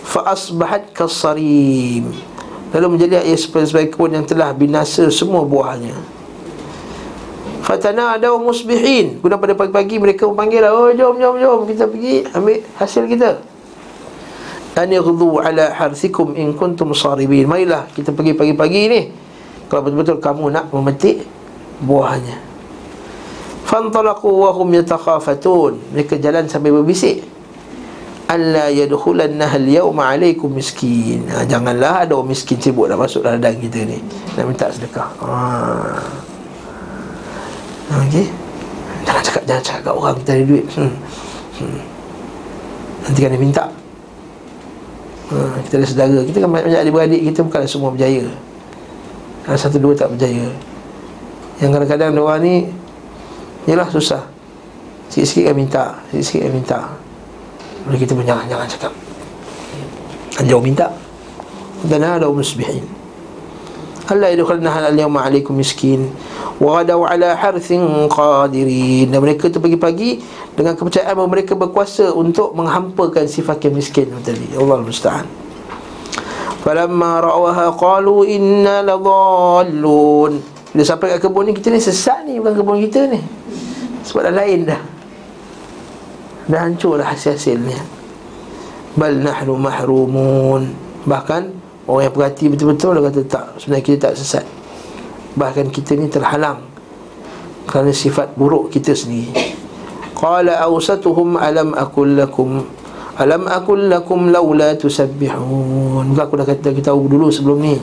A: Fa asbahat kasarim Lalu menjadi ia sebagai kebun yang telah binasa semua buahnya. Fatana ada musbihin. Guna pada pagi-pagi mereka memanggil Oh jom jom jom kita pergi ambil hasil kita. An yaghdu ala harthikum in kuntum saribin. Marilah kita pergi pagi-pagi ni. Kalau betul-betul kamu nak memetik buahnya. Fantalaqu wa hum yatakhafatun Mereka jalan sambil berbisik alla yadkhulanna al-yawma 'alaykum miskin. Ha, janganlah ada orang miskin sibuk nak masuk dalam ladang kita ni. Nak minta sedekah. Ha. Okey. Jangan cakap jangan cakap kat orang kita ada duit. Hmm. Hmm. Nanti kan dia minta. Ha, kita ada saudara, kita kan banyak adik-beradik kita bukan semua berjaya. Ada satu dua tak berjaya. Yang kadang-kadang orang ni Yalah susah Sikit-sikit kan minta Sikit-sikit kan minta Lalu kita pun jangan, jangan cakap. Jauh minta. Dan ada musbihin. Allah idukhalna al-yawma alaikum miskin. Wa gadaw ala harthin qadirin. Dan mereka tu pagi-pagi Dengan kepercayaan bahawa mereka berkuasa Untuk menghampakan sifat yang miskin tadi. Allah Al-Musta'an Falamma ra'waha qalu inna ladallun. Bila sampai kat kebun ni kita ni sesat ni. Bukan kebun kita ni. Sebab dah lain dah. Dah hancur dah hasil-hasilnya. Bal nahnu mahrumun. Bahkan orang yang perhati betul-betul dia kata tak sebenarnya kita tak sesat. Bahkan kita ni terhalang kerana sifat buruk kita sendiri. Qala awsatuhum alam akul lakum Alam akul lakum laula tusabbihun Bukan aku dah kata kita tahu dulu sebelum ni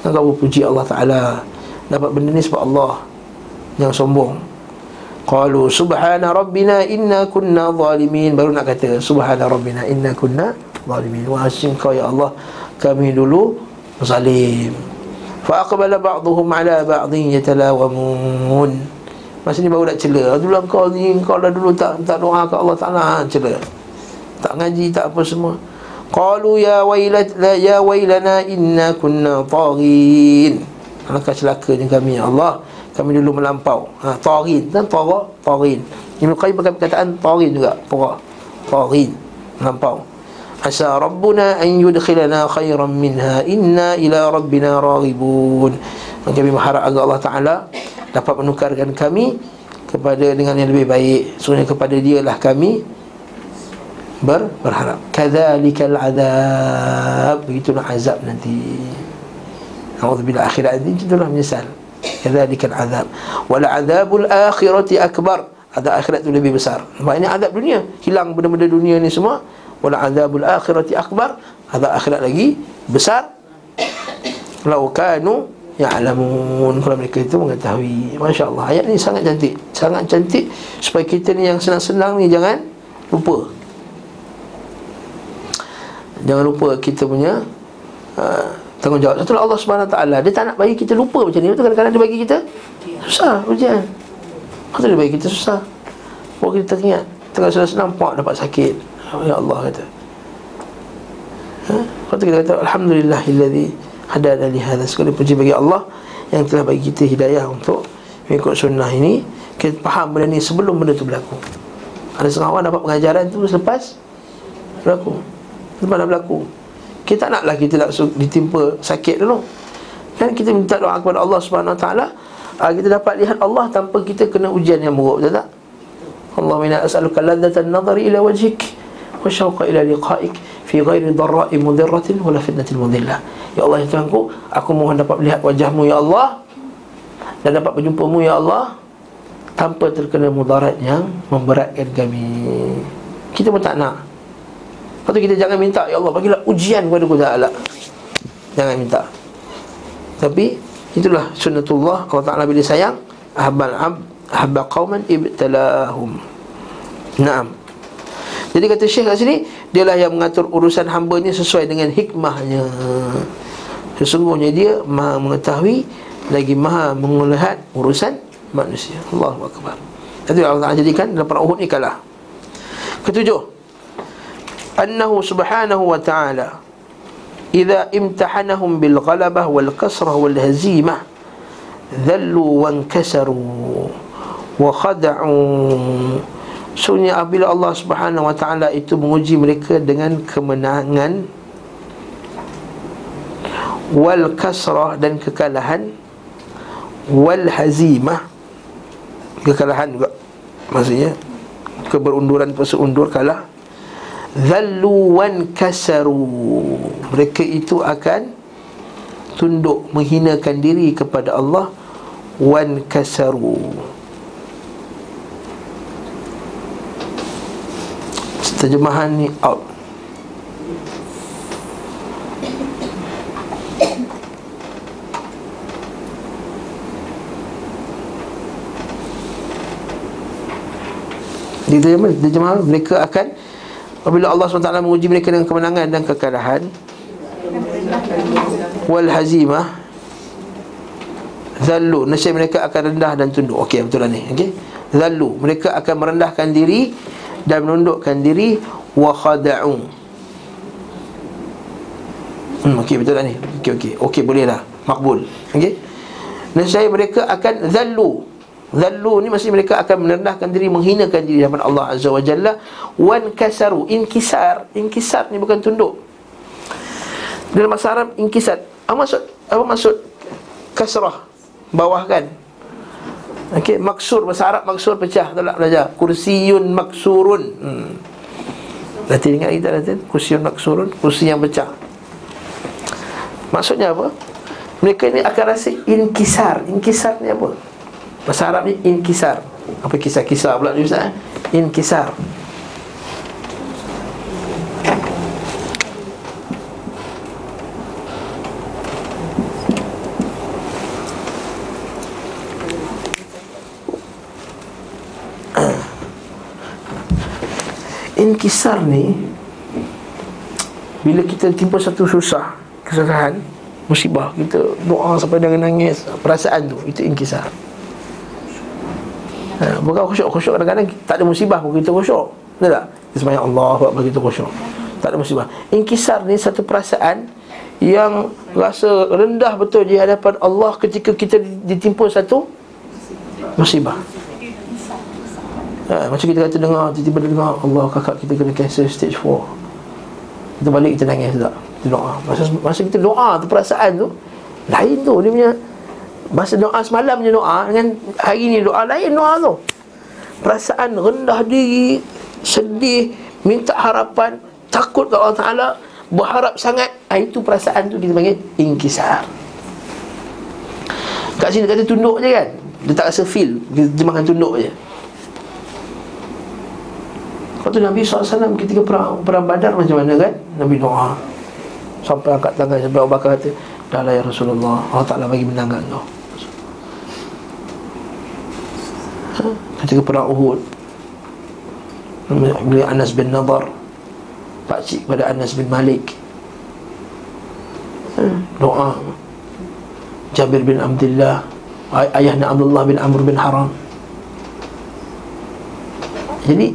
A: Kan kau puji Allah Ta'ala Dapat benda ni sebab Allah Yang sombong Qalu subhana rabbina inna kunna zalimin. Baru nak kata subhana rabbina inna kunna zalimin. Wa asyim kau ya Allah Kami dulu zalim. Fa'aqbala ba'duhum ala ba'dhin yatalawamun. Masa ni baru nak cela. Dulu kau ni Kau dah dulu tak tak doa ke Allah Ta'ala ha, Cela. Tak ngaji tak apa semua. Qalu ya wailat la ya wailana inna kunna taghin. Alangkah celakanya kami ya Allah kami dulu melampau. Ha taghin dan tagha taghin Ibnu Qayyim pakai perkataan taghin juga. Tagha taghin melampau. Asa rabbuna an yudkhilana khairan minha. Inna ila rabbina raghibun kami berharap agar Allah Taala dapat menukarkan kami kepada dengan yang lebih baik. Sebenarnya kepada dia lah kami ber, berharap. Kadzalikal azab. Begitulah azab nanti. Alhamdulillah akhirat. Ini itulah menyesal kadzalikal azab wal azabul akhirati akbar. Ada akhirat itu lebih besar. Ini azab dunia. Hilang benda-benda dunia ni semua. Wal azabul akhirati akbar. Ada akhirat lagi besar. Lau kanu ya'lamun. Kalau mereka itu mengetahui. masya-Allah. Ayat ni sangat cantik. Sangat cantik supaya kita ni yang senang-senang ni jangan lupa. Jangan lupa kita punya uh, Tanggungjawab. Satu Allah SWT Dia tak nak bagi kita lupa macam ni. Betul kadang-kadang dia bagi kita Susah. Ujian. Betul dia bagi kita susah. Bawa kita teringat. Tengah senang-senang Puak dapat sakit. Ya Allah kata. Ha? Tu kita kata Alhamdulillah Alhamdulillahilladzi Hadana lihada Sekali puji bagi Allah Yang telah bagi kita hidayah Untuk mengikut sunnah ini. Kita faham benda ni Sebelum benda tu berlaku. Ada setengah orang dapat pengajaran tu Selepas Berlaku. Lepas dah berlaku Kita naklah kita nak ditimpa sakit dulu. Kan kita minta doa kepada Allah Subhanahu Taala Kita dapat lihat Allah tanpa kita kena ujian yang buruk Betul tak? Allah minna as'aluka ladhatan nazari ila wajhik Wa syauqa ila liqa'ik Fi ghairi dharra'i mudhirratin Wala fitnatin mudhillah Ya Allah ya Tuhanku Aku mohon dapat melihat wajahmu ya Allah Dan dapat berjumpamu ya Allah Tanpa terkena mudarat yang Memberatkan kami. Kita pun tak nak Lepas tu kita jangan minta Ya Allah bagilah ujian kepada aku Ta'ala Jangan minta. Tapi itulah sunnatullah. Allah Ta'ala bila sayang Ahabbal ab Ahabba qawman ibtalahum. Naam. Jadi kata Syekh kat sini Dialah yang mengatur urusan hambanya Sesuai dengan hikmahnya. Sesungguhnya dia maha mengetahui Lagi maha melihat urusan manusia. Allahu Akbar. Itu Allah Ta'ala jadikan dalam perang Uhud ni kalah. Ketujuh annahu subhanahu wa ta'ala idza imtahanahum bil ghalabah wal kasrah wal hazimah dhallu wa inkasaru wa khada'u sunya apabila Allah subhanahu wa ta'ala itu menguji mereka dengan kemenangan wal kasrah dan kekalahan wal hazimah kekalahan juga maksudnya keberunduran tersundur kalah. Zallu wan kasaru Mereka itu akan Tunduk menghinakan diri kepada Allah. Wan kasaru Terjemahan ni out. Terjemahan mereka akan Apabila Allah SWT menguji mereka dengan kemenangan dan kekalahan Wal hazimah Zallu Nasib mereka akan rendah dan tunduk. Okey betul lah ni. Okay? Zallu Mereka akan merendahkan diri Dan menundukkan diri Wa khada'u. Hmm, Okey betul lah ni. Okey okey. Okey boleh lah. Makbul. Okey? Nasib mereka akan Zallu Zallu ni maksudnya mereka akan merendahkan diri Menghinakan diri daripada Allah Azza wa Jalla Wan kasaru Inkisar Inkisar ni bukan tunduk Dalam bahasa Arab inkisar. Apa maksud? Apa maksud kasrah? Bawah kan? Okey, maksur bahasa Arab maksur pecah tak nak belajar. Kursiyun maksurun. Hmm. Nanti ingat kita nanti kursiyun maksurun, kursi yang pecah. Maksudnya apa? Mereka ini akan rasa inkisar. Inkisar ni apa? Bahasa Arab ni inkisar. Apa kisah-kisah pula ni Ustaz? Eh? Inkisar. Inkisar ni Bila kita timpa satu susah Kesusahan Musibah Kita doa sampai dengan nangis Perasaan tu Itu inkisar ha, Bukan khusyuk. Khusyuk kadang-kadang Tak ada musibah pun kita khusyuk. Betul tak? Semayang Allah Buat begitu khusyuk. Tak ada musibah. Inkisar ni satu perasaan Yang rasa rendah betul Di hadapan Allah Ketika kita ditimpa satu Musibah. Ha, Macam kita kata dengar Tiba-tiba dengar Allah kakak kita kena cancer stage 4 Kita balik kita nangis tak? Kita doa. Masa, masa kita doa tu perasaan tu Lain tu. Dia punya Masa doa semalam je doa Dengan hari ni doa lain doa tu. Perasaan rendah diri Sedih Minta harapan Takut ke Allah Ta'ala Berharap sangat. Ha, Itu perasaan tu kita panggil Inkisar. Kat sini kata tunduk je kan? Dia tak rasa feel Kita jemahkan tunduk je. Lepas tu Nabi SAW ketika perang, perang badar macam mana kan? Nabi doa. Sampai angkat tangan Sampai Abu Bakar kata Dah lah ya Rasulullah. Allah Ta'ala bagi menang kat kau? Ketika perang Uhud. Bila Anas bin Nadar Pakcik kepada Anas bin Malik? Doa. Jabir bin Abdullah Ayahnya Abdullah bin Amr bin Haram. Jadi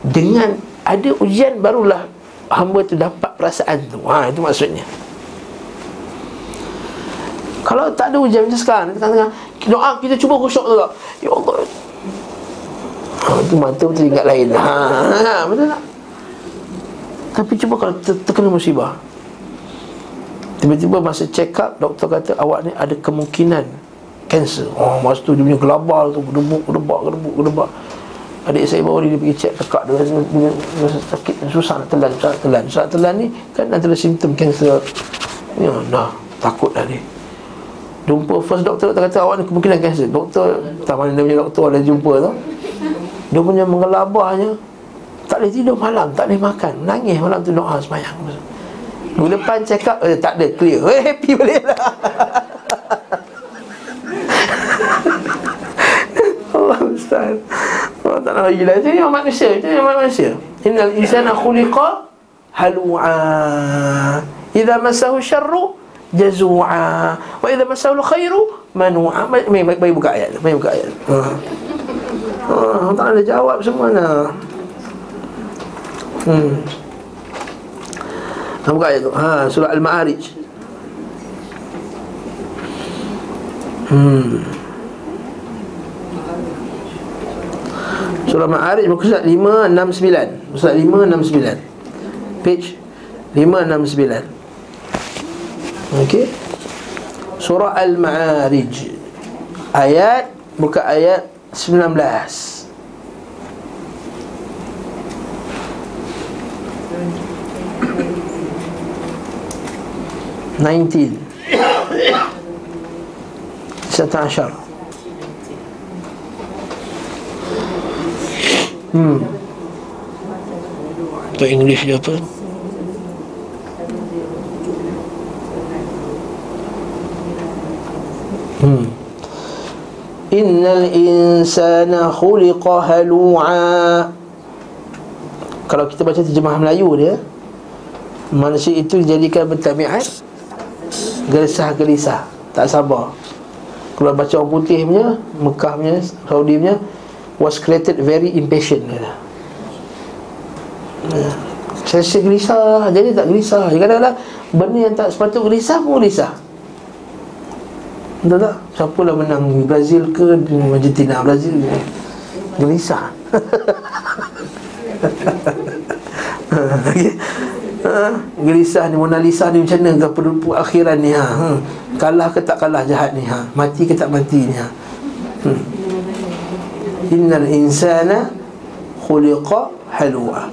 A: dengan ada ujian barulah hamba tu dapat perasaan tu. Ha itu maksudnya kalau tak ada ujian macam sekarang kita tengah doa kita cuba khusyuk tu ya Allah. Ha, itu mata betul ingat lain. Ha, ha, betul tak? Tapi cuba kalau ter- terkena musibah. Tiba-tiba masa check up Doktor kata awak ni ada kemungkinan Cancer. Oh masa tu dia punya gelabal tu Gedebuk, gedebak, gedebuk, gedebak Adik saya bawa dia pergi cek tekak dia rasa, dia rasa sakit susah nak telan, susah telan. Susah telan ni kan antara simptom kanser. Ya, dah takut dah dia. Jumpa first doktor, doktor kata awak ni kemungkinan kanser. Doktor, tak mana dia punya doktor ada jumpa tu. Dia punya mengelabahnya tak boleh tidur malam, tak boleh makan. Nangis malam tu doa semayang. Minggu depan check up, eh, tak ada, clear. Eh, happy boleh lah. Allah Ustaz Allah tak nak bagi lah Itu yang manusia Itu yang manusia Innal insana khuliqa halu'a Iza masahu syarru jazu'a. Wa iza masahu khairu manu'a. Mari bagi buka ayat Mari buka ayat ha. Ha, tak ada jawab semua lah Hmm. Ha, buka ayat tu? Ha, surah Al-Ma'arij. Hmm. Surah Ma'arij muka surat 569 Surat 569 Page 569 Okey. Surah Al-Ma'arij. Ayat Buka ayat 19 19 19 Hmm. Untuk English dia apa? Hmm. Innal insana khuliqa halu'a. Kalau kita baca terjemah Melayu dia Manusia itu dijadikan bertabiat Gelisah-gelisah Tak sabar. Kalau baca orang putih punya Mekah punya Saudi punya was created very impatient kata. Saya rasa gelisah Jadi tak gelisah. Kadang-kadang Benda yang tak sepatut gelisah pun gelisah Betul tak? Siapa lah menang Brazil ke Argentina Brazil ke Gelisah okay. ha? Gelisah ni Mona Lisa ni macam mana ke akhiran ni ha? ha? Kalah ke tak kalah jahat ni ha? Mati ke tak mati ni ha? hmm. Innal insana khuliqa halwa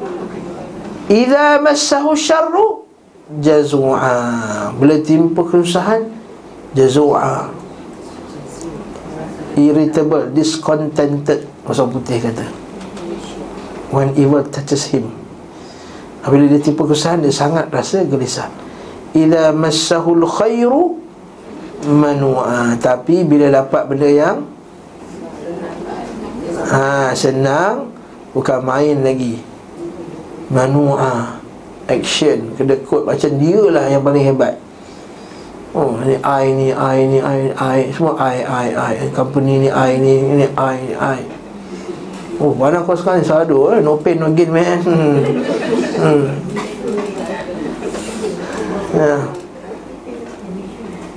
A: Iza massahu syarru Jazu'a Bila timpa kesusahan Jazu'a Irritable Discontented Masa putih kata. When evil touches him. Apabila dia tipu kesusahan Dia sangat rasa gelisah. Ila massahul khairu Manu'a. Tapi bila dapat benda yang ha, Senang Bukan main lagi. Manu'a. Action. Kedekut. Macam dia lah yang paling hebat Oh, ni I ni, I ni, I, I Semua I, I, I Company ni, I ni, ni, I, I Oh, mana kau sekarang ni sadu eh? No pain, no gain, man hmm. hmm. Ya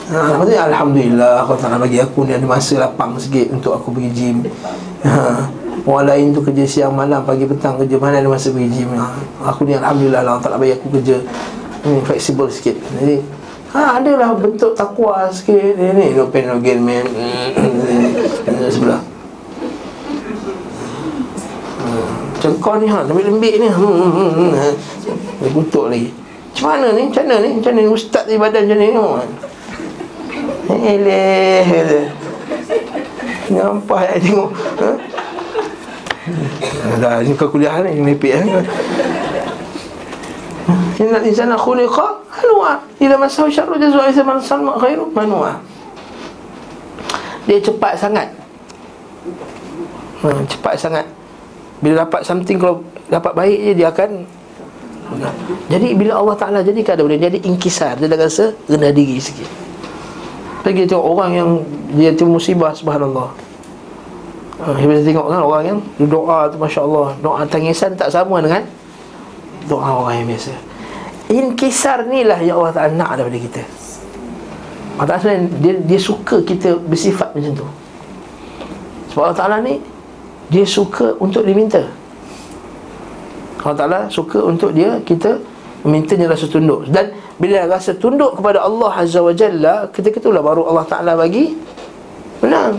A: Ha, Alhamdulillah Kau tak nak bagi aku ni ada masa lapang sikit Untuk aku pergi gym ha. Orang lain tu kerja siang malam Pagi petang kerja Mana ada masa pergi gym ha. Aku ni Alhamdulillah lah Tak nak bagi aku kerja hmm, Flexible sikit Jadi Ha, adalah bentuk takwa sikit ni ni no pain no gain man. Hmm, sebelah. Macam kau ni ha, lebih lembik ni. Hmm, hmm, hmm, hmm. Kutuk lagi. Macam mana ni? Macam mana ni? Macam mana ni? Ustaz di badan macam ni? Eleh, eleh. Nampak ya tengok. Ha? Dah, ni kau kuliah ni, mepek eh. Inna insana khuliqa halwa. Idza masahu syarru jazua idza masahu khairu manua. Dia cepat sangat. Hmm, cepat sangat. Bila dapat something kalau dapat baik je dia akan jadi bila Allah Ta'ala jadikan dia jadi inkisar Dia dah rasa rendah diri sikit Lagi tengok orang yang Dia tu musibah subhanallah uh, Bila tengok kan orang yang Doa tu Masya Allah Doa tangisan tak sama dengan Doa orang yang biasa Inkisar ni lah yang Allah Ta'ala nak daripada kita. Allah Ta'ala dia, dia suka kita bersifat macam tu. Sebab Allah Ta'ala ni Dia suka untuk diminta. Allah Ta'ala suka untuk dia Kita memintanya rasa tunduk. Dan bila rasa tunduk kepada Allah Azza wa Jalla Ketika itulah baru Allah Ta'ala bagi Menang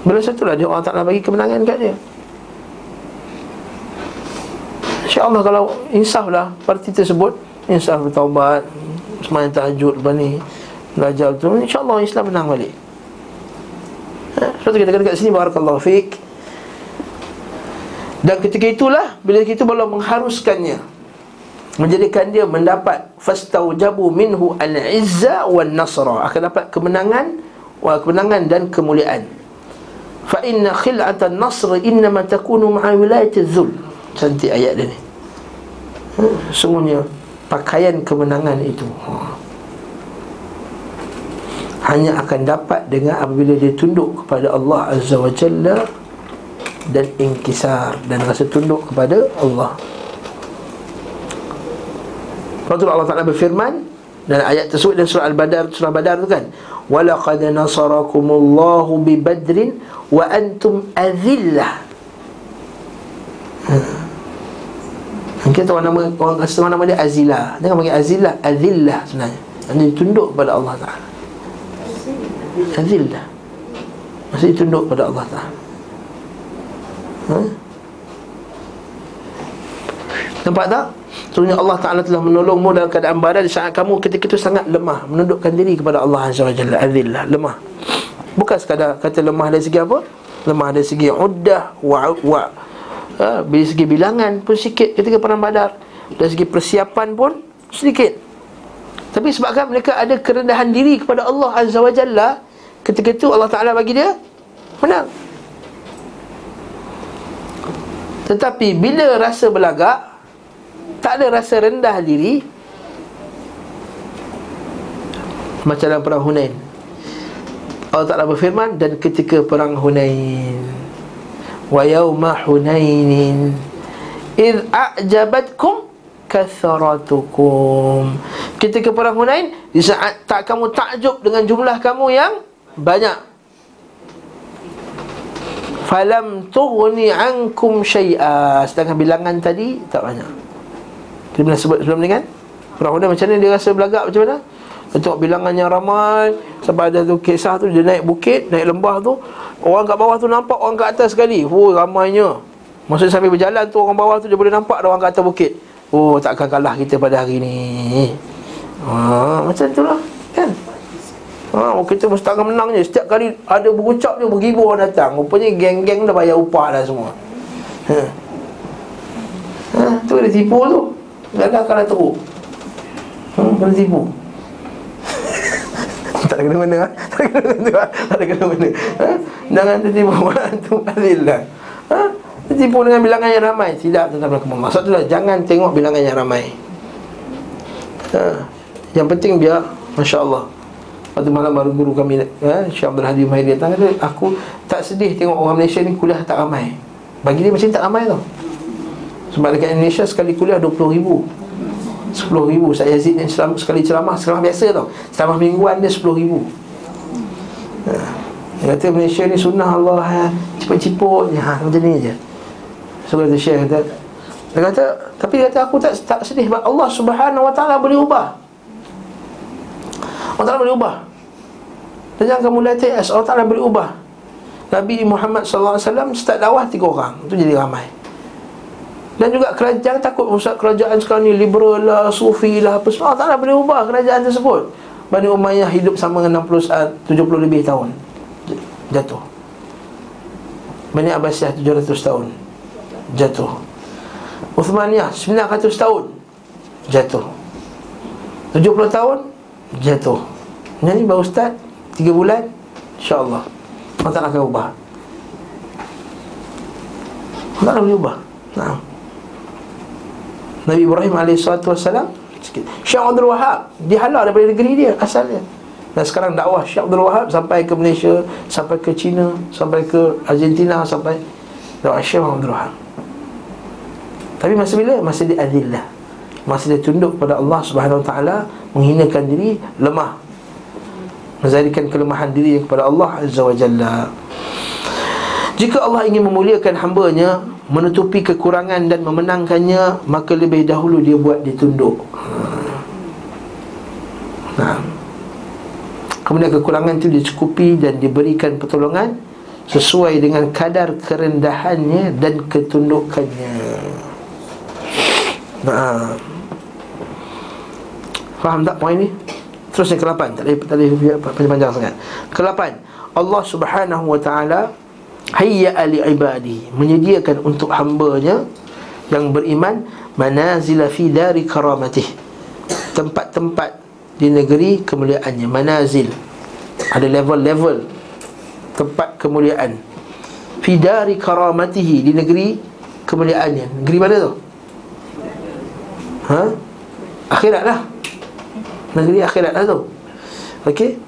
A: Bila satulah dia Allah Ta'ala bagi kemenangan kat dia InsyaAllah kalau insaf lah Parti tersebut Insaf bertaubat Semayang tahajud lepas ni Belajar tu InsyaAllah Islam menang balik. Ha? Sebab tu kita kata kat sini Barakallahu fiqh Dan ketika itulah Bila kita baru mengharuskannya Menjadikan dia mendapat Fastaujabu minhu al-izza wal-nasra Akan dapat kemenangan Kemenangan dan kemuliaan. Fa inna khil'atan nasr Innama takunu ma'a wilayat zul Cantik ayat dia ni hmm, Sungguhnya Pakaian kemenangan itu ha. Hanya akan dapat dengan apabila dia tunduk kepada Allah Azza wa Jalla Dan ingkisar Dan rasa tunduk kepada Allah Lepas Allah Ta'ala berfirman Dan ayat tersebut dan surah Al-Badar Surah Badar tu kan Walaqad nasarakumullahu bi badrin Wa antum hmm. Kita tahu nama orang rasa nama dia Azila. Jangan panggil Azila, Azillah sebenarnya. Dia tunduk kepada Allah Taala. Azillah. Masih tunduk kepada Allah Taala. Ha? Nampak tak? Sebenarnya Allah Ta'ala telah menolongmu dalam keadaan badan saat kamu ketika itu sangat lemah Menundukkan diri kepada Allah Azza wa Jalla Azillah, lemah Bukan sekadar kata lemah dari segi apa? Lemah dari segi uddah wa, wa, ha, Dari segi bilangan pun sikit ketika perang badar. Dari segi persiapan pun sedikit. Tapi sebabkan mereka ada kerendahan diri kepada Allah Azza wa Jalla Ketika itu Allah Ta'ala bagi dia Menang. Tetapi bila rasa belagak Tak ada rasa rendah diri Macam dalam perang Hunain. Allah Ta'ala berfirman Dan ketika perang Hunain wa yawma hunainin. Id a'jabatkum kathratukum. Ketika perang hunain di saat tak kamu takjub dengan jumlah kamu yang banyak. Falam tughni ankum syai'a. Sedangkan bilangan tadi tak banyak. Kita pernah sebut sebelum ni kan? Orang macam mana? Dia rasa belagak macam mana tengok bilangan yang ramai. Sampai ada tu kisah tu Dia naik bukit Naik lembah tu. Orang kat bawah tu nampak Orang kat atas sekali. Oh ramainya. Maksudnya sambil berjalan tu Orang bawah tu Dia boleh nampak orang kat atas bukit. Oh takkan kalah kita pada hari ni. Ha, Macam tu lah Kan? Ha, kita mesti akan menang je. Setiap kali ada berucap je Beribu orang datang. Rupanya geng-geng dah bayar upah dah semua. Ha. Ha, Tu dia tipu tu. Gagal kalah teruk. Hmm, kena tipu tak ada kena-mena ha? Tak ada kena-mena Tak ada kena-mena ha? Jangan tertipu Itu alillah ha? Tertipu dengan bilangan yang ramai Tidak tetap berlaku Maksud itulah Jangan tengok bilangan yang ramai ha? Yang penting biar Masya Allah Waktu malam baru guru kami ha? Syekh Abdul Hadi Mahir datang kata, Aku tak sedih tengok orang Malaysia ni kuliah tak ramai Bagi dia macam tak ramai tau Sebab dekat Indonesia sekali kuliah 20 ribu Sepuluh ribu. Saya Yazid ni ceramah, sekali ceramah. Ceramah biasa tau. Ceramah mingguan dia sepuluh ribu. Ha. Dia kata Malaysia ni sunnah Allah ha. Cepat-cepat ha, Macam ni je. So kata Syekh kata Dia kata Tapi dia kata aku tak, tak sedih Sebab Allah subhanahu wa ta'ala boleh ubah. Allah ta'ala boleh ubah. Dan jangan kamu latih Allah ta'ala boleh ubah. Nabi Muhammad SAW Start dakwah tiga orang. Itu jadi ramai dan juga kerajaan takut Ustaz kerajaan sekarang ni liberal lah, sufi lah apa semua. Allah boleh ubah kerajaan tersebut. Bani Umayyah hidup sama dengan 60 70 lebih tahun. Jatuh. Bani Abbasiyah 700 tahun. Jatuh. Uthmaniyah 900 tahun. Jatuh. 70 tahun jatuh. Ini baru ustaz 3 bulan insya-Allah. Allah tak akan ubah. Tak boleh ubah. Nah. Nabi Ibrahim AS Syekh Abdul Wahab Dihalau daripada negeri dia Asalnya. Dan sekarang dakwah Syekh Abdul Wahab Sampai ke Malaysia Sampai ke China Sampai ke Argentina Sampai Dakwah Syekh Abdul Wahab. Tapi masa bila? Masa dia adillah. Masa dia tunduk kepada Allah Subhanahu Wa Taala Menghinakan diri Lemah. Menzahirkan kelemahan diri kepada Allah Azza wa Jalla. Jika Allah ingin memuliakan hambanya Menutupi kekurangan dan memenangkannya Maka lebih dahulu dia buat dia tunduk Nah. Kemudian kekurangan itu dicukupi dan diberikan pertolongan Sesuai dengan kadar kerendahannya dan ketundukannya Nah. Faham tak poin ni? Terus yang ke-8 Tak boleh panjang-panjang sangat Ke-8 Allah subhanahu wa ta'ala hayya ali ibadi. Menyediakan untuk hamba-Nya yang beriman manazila fi dari karamatih. Tempat-tempat di negeri kemuliaannya. Manazil. Ada level-level tempat kemuliaan. Fi dari karamatihi di negeri kemuliaannya. Negeri mana tu? Ha? Akhirat lah. Negeri akhirat lah tu. Okey.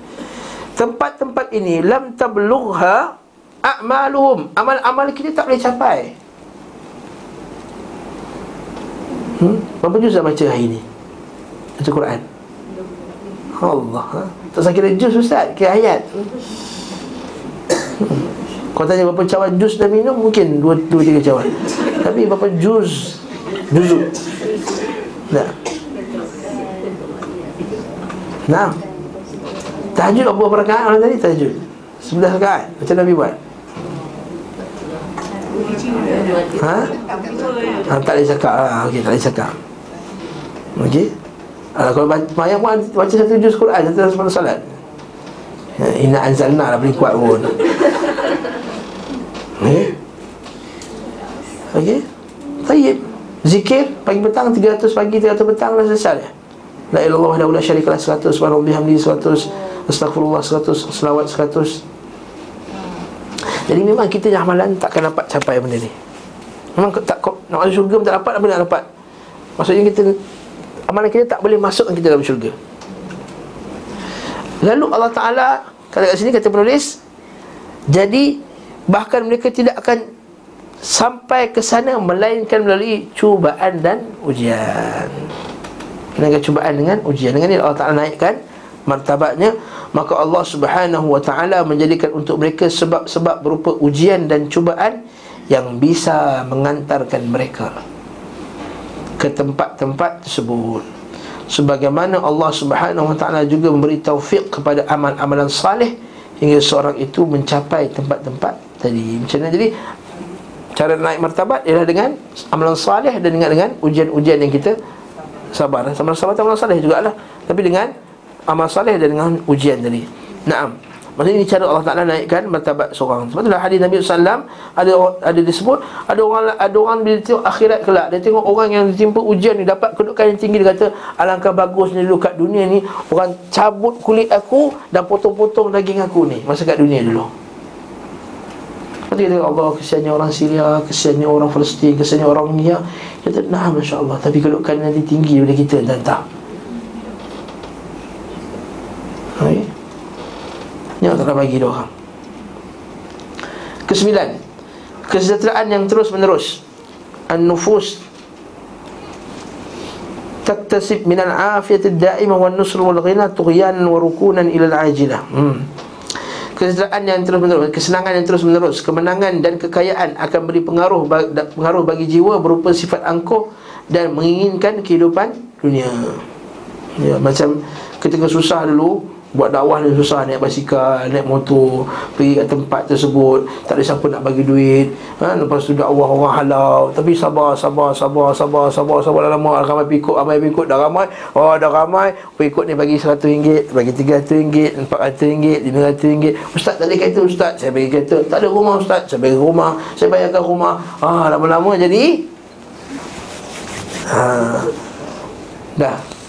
A: Tempat-tempat ini lam tablugha a'maluhum. Amal-amal kita tak boleh capai. Hmm? berapa juz dah baca hari ni? Baca Quran? Allah ha? tak saya kira juz ustaz. Kira ayat. Hmm. Kau tanya berapa cawan juz dah minum Mungkin dua, dua tiga cawan. Tapi berapa juz? Juzuk Nah. Nah. Tahajud apa berapa rakaat orang tadi? Tahajud. Sebelah rakaat. Macam Nabi buat Ha? ha tak boleh cakap lah. Okey, tak boleh cakap. Okey. Ha, kalau mayang pun baca satu juz Quran satu satu salat. Ya, inna anzalna lah paling kuat pun. Okey. Okey. Tayyib. Zikir pagi petang 300 pagi 300 petang dah selesai. La ilaha illallah wa la syarika lah 100 subhanallah bihamdihi 100 astagfirullah 100 selawat 100 jadi memang kita yang amalan takkan dapat capai benda ni. Memang tak nak masuk syurga pun tak dapat apa nak dapat. Maksudnya kita Amalan kita tak boleh masukkan kita dalam syurga. Lalu Allah Ta'ala Kata kat sini kata penulis Jadi Bahkan mereka tidak akan Sampai ke sana Melainkan melalui cubaan dan ujian. Dengan cubaan dengan ujian. Dengan ini Allah Ta'ala naikkan Martabatnya maka Allah Subhanahu wa taala menjadikan untuk mereka sebab-sebab berupa ujian dan cubaan yang bisa mengantarkan mereka ke tempat-tempat tersebut. Sebagaimana Allah Subhanahu wa taala juga memberi taufik kepada amal-amalan saleh hingga seorang itu mencapai tempat-tempat tadi. Macam mana jadi? Cara naik martabat ialah dengan amalan saleh dan dengan dengan ujian-ujian yang kita sabar. Sama sabar amalan saleh jugalah. Tapi dengan amal saleh dan dengan ujian tadi. Naam. Maksudnya ini cara Allah Ta'ala naikkan martabat seorang. Sebab itulah hadis Nabi SAW Ada ada disebut Ada orang ada orang bila tengok akhirat kelak Dia tengok orang yang ditimpa ujian ni Dapat kedudukan yang tinggi Dia kata Alangkah bagusnya dulu kat dunia ni Orang cabut kulit aku Dan potong-potong daging aku ni. Masa kat dunia dulu. Nanti kita Allah kesiannya orang Syria Kesiannya orang Palestin Kesiannya orang Nia Kita kata nah Masya Allah Tapi kedudukan nanti tinggi daripada kita Dan tak Hai telah bagi dia orang. Kesembilan. Kesejahteraan yang terus menerus An-nufus. Taktasib minal afiyat da'imah Wa nusr wal ghina Tughyanan wa rukunan ilal ajilah hmm. Kesejahteraan yang terus menerus Kesenangan yang terus menerus Kemenangan dan kekayaan Akan beri pengaruh Pengaruh bagi jiwa Berupa sifat angkuh Dan menginginkan kehidupan dunia. Ya, macam ketika susah dulu Buat dakwah ni susah Naik basikal Naik motor Pergi kat tempat tersebut Tak ada siapa nak bagi duit. Ha? Lepas tu dakwah orang halau. Tapi sabar Sabar Sabar Sabar Sabar Sabar. Dah lama Ramai pikut Ramai pikut Dah ramai Oh dah ramai. Pikut ni bagi RM100 Bagi RM300 RM400 RM500 Ustaz tak ada kereta Ustaz? Saya bagi kereta. Tak ada rumah Ustaz. Saya bagi rumah. Saya bayarkan rumah. Ah Lama-lama jadi? Ha. Dah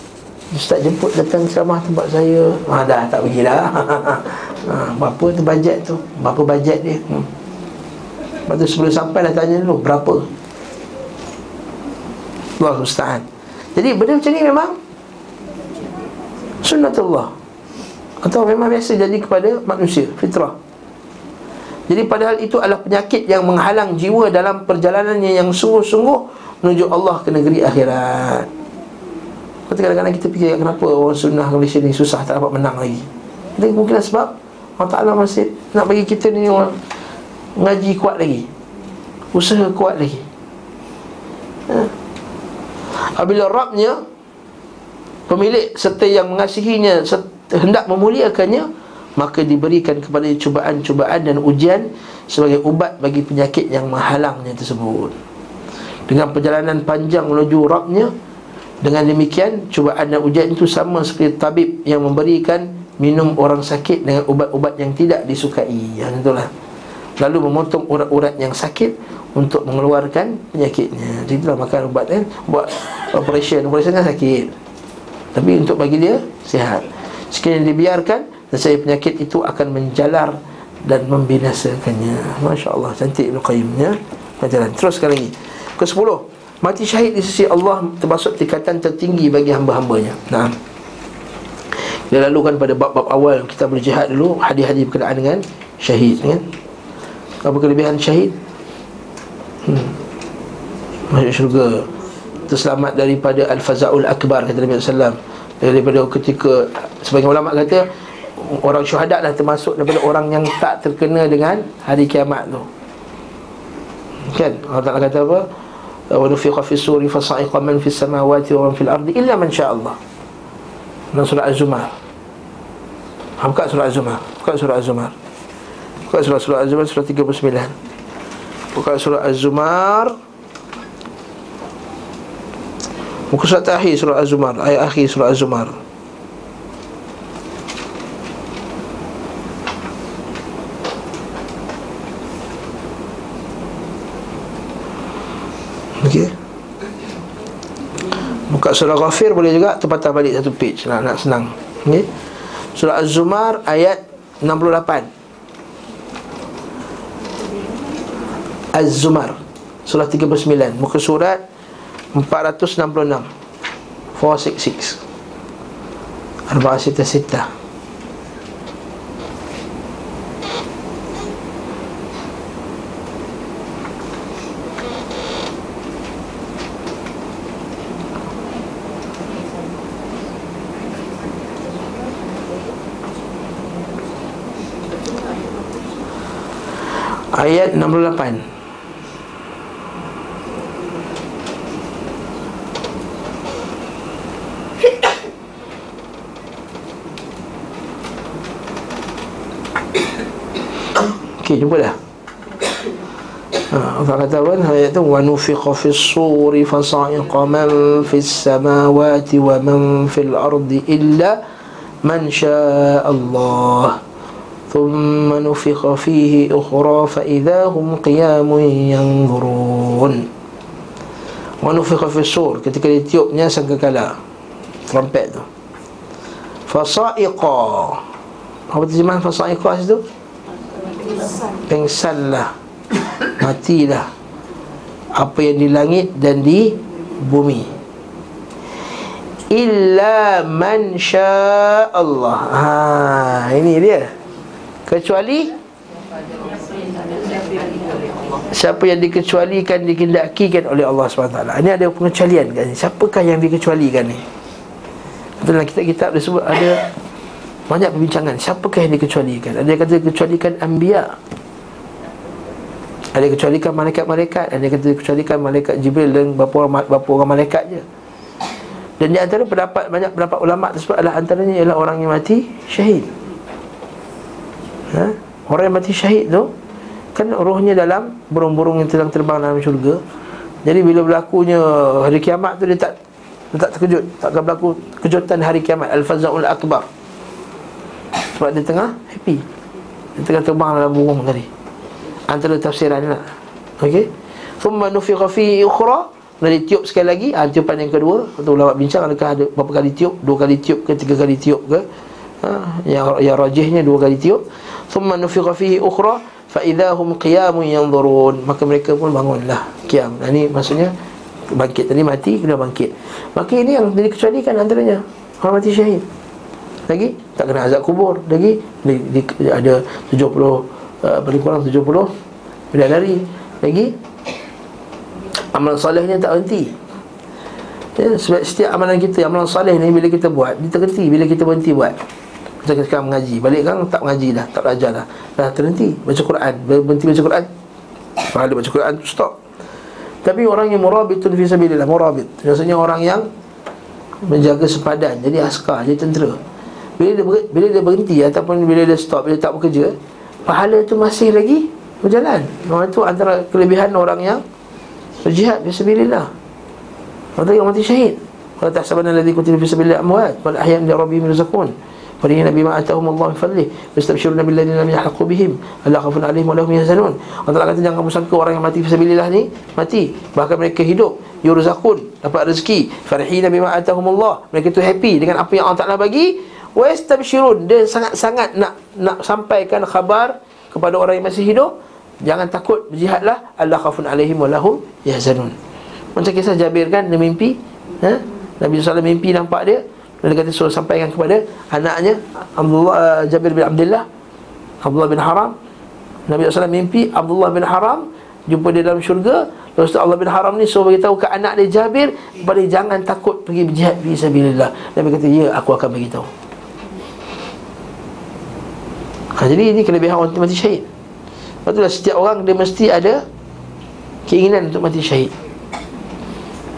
A: Ustaz jemput datang ceramah tempat saya. Ha, Dah tak pergi dah ha, Berapa tu bajet tu? Berapa bajet dia? Hmm. Lepas tu sebelum sampai dah tanya dulu Berapa? Allah Ustaz. Jadi benda macam ni memang Sunnatullah. Atau memang biasa jadi kepada manusia Fitrah. Jadi padahal itu adalah penyakit yang menghalang jiwa Dalam perjalanannya yang sungguh-sungguh Menuju Allah ke negeri akhirat Lepas kadang-kadang kita fikir Kenapa orang sunnah Malaysia ni Susah tak dapat menang lagi? Jadi mungkin sebab Allah Ta'ala masih Nak bagi kita ni orang Ngaji kuat lagi. Usaha kuat lagi. Ha? Apabila Rabnya Pemilik serta yang mengasihinya Hendak memuliakannya Maka diberikan kepada cubaan-cubaan dan ujian Sebagai ubat bagi penyakit yang menghalangnya tersebut. Dengan perjalanan panjang menuju Rabnya dengan demikian cubaan dan ujian itu sama seperti tabib yang memberikan minum orang sakit dengan ubat-ubat yang tidak disukai. Yang itulah. Lalu memotong urat-urat yang sakit untuk mengeluarkan penyakitnya. Jadi itulah makan ubat kan. Buat operation, operation kan sakit. Tapi untuk bagi dia sihat. Sekiranya dibiarkan, saya penyakit itu akan menjalar dan membinasakannya. Masya Allah, cantik Ibn Qayyimnya. Terus sekali lagi. Ke sepuluh. Mati syahid di sisi Allah termasuk tingkatan tertinggi bagi hamba-hambanya. Nah. Dia lalukan pada bab-bab awal kita berjihad dulu hadis-hadis berkenaan dengan syahid kan. Apa kelebihan syahid? Hmm. Masuk syurga Terselamat daripada Al-Fazaul Akbar Kata Nabi SAW Daripada ketika Sebagai ulama kata Orang syuhada dah termasuk Daripada orang yang tak terkena dengan Hari kiamat tu Kan Allah Ta'ala kata apa ونفخ في السور فصعق من في السماوات ومن في الأرض إلا من شاء الله من سورة الزمر buka surah Az-Zumar buka surah Az-Zumar buka surah surah Az-Zumar surah 39 buka surah Az-Zumar buka surah akhir surah Az-Zumar ayat akhir surah Az-Zumar Buka surah Ghafir boleh juga terpatah balik satu page nak nak senang. Okey. Surah Az-Zumar ayat 68. Az-Zumar surah 39 muka surat 466 466 Arba'ah sita Ayat 68 Okey, jumpa dah. Ha, kata apa? Ayat tu wa nufiqa fis suri fa sa'iqa man fis samawati wa man fil ardi illa man syaa Allah. Fihi ukhra fa idza hum qiyamun yanzurun. Wa nufiqa fis sur ketika ditiupnya sangkakala. Trompet tu. Fa sa'iqa. Apa terjemahan fa sa'iqa situ? Pengsanlah Matilah Apa yang di langit dan di bumi Illa man Allah. Ha, ini dia Kecuali? Siapa yang dikecualikan Dikendakikan oleh Allah SWT Ini ada pengecualian kan Siapakah yang dikecualikan ni? Dalam kitab-kitab disebut ada banyak perbincangan. Siapakah yang dikecualikan? Ada yang kata dikecualikan Ambiya Ada yang kecualikan malaikat-malaikat. Ada yang kata dikecualikan malaikat Jibril Dan berapa orang, berapa orang malaikat je. Dan di antara pendapat Banyak pendapat ulama' tersebut adalah Antaranya ialah orang yang mati syahid ha? Orang yang mati syahid tu Kan rohnya dalam Burung-burung yang sedang terbang dalam syurga. Jadi bila berlakunya Hari kiamat tu dia tak dia tak terkejut. Takkan berlaku kejutan hari kiamat. Al-Faza'ul Akbar. Sebab dia tengah happy. Dia tengah terbang dalam burung tadi. Antara tafsiran lah. Okey? Thumma nufiqa fi ukhra. Dan tiup sekali lagi ha, Tiupan yang kedua Untuk ulama bincang Adakah ada berapa kali tiup? Dua kali tiup ke Tiga kali tiup ke ha, Yang yang rajihnya Dua kali tiup. Thumma nufiqa fihi ukhra Fa'idha hum qiyamun yanzurun. Maka mereka pun bangunlah. Qiyam. Ini maksudnya Bangkit. Tadi mati Kena bangkit. Maka ini yang dikecualikan antaranya. Orang mati syahid. Lagi tak kena azab kubur. Lagi di, di, ada 70 uh, paling kurang 70 bidadari lagi amalan solehnya tak berhenti ya, sebab setiap amalan kita amalan soleh ni bila kita buat dia terhenti. Bila kita berhenti buat macam kita sekarang mengaji. Balik kan tak mengaji dah tak belajar dah. Dah terhenti baca Quran. Berhenti baca Quran. Pahala baca Quran stop. Tapi orang yang murabitun fi sabilillah murabit. Maksudnya orang yang menjaga sepadan. Jadi askar jadi tentera. Bila dia, ber, bila dia berhenti ataupun bila dia stop bila tak bekerja pahala tu masih lagi berjalan. Orang itu antara kelebihan orang yang berjihad fisabilillah orang yang mati syahid. Kalau tak sabarna ladzi kutiba fisabilillah amwat wal ahyan li rabbihim yurzaqun Farihina bima atahum Allah fadlih. Bistabshiruna billadina lam yahaqu bihim. Allah khafun alaihim wa lahum yahzanun. Allah kata jangan kamu sangka orang yang mati fisabilillah ni Mati. Bahkan mereka hidup Yurzakun Dapat rezeki. Farihina bima atahum Allah. Mereka tu happy dengan apa yang Allah Ta'ala bagi. Wa yastabshirun dia sangat-sangat nak nak sampaikan khabar kepada orang yang masih hidup. Jangan takut berjihadlah. Allah khafun alaihim wa lahum yahzanun. Macam kisah Jabir kan dia mimpi ha? Nabi SAW mimpi nampak dia dan dia kata suruh sampaikan kepada anaknya Abdullah uh, Jabir bin Abdullah Abdullah bin Haram. Nabi SAW mimpi Abdullah bin Haram jumpa dia dalam syurga. Lepas tu Allah bin Haram ni suruh beritahu ke anak dia Jabir Kepada jangan takut pergi berjihad Fisabilillah Nabi kata ya aku akan beritahu. Ha, Jadi ini kelebihan orang mati syahid. Lepas itulah setiap orang dia mesti ada Keinginan untuk mati syahid.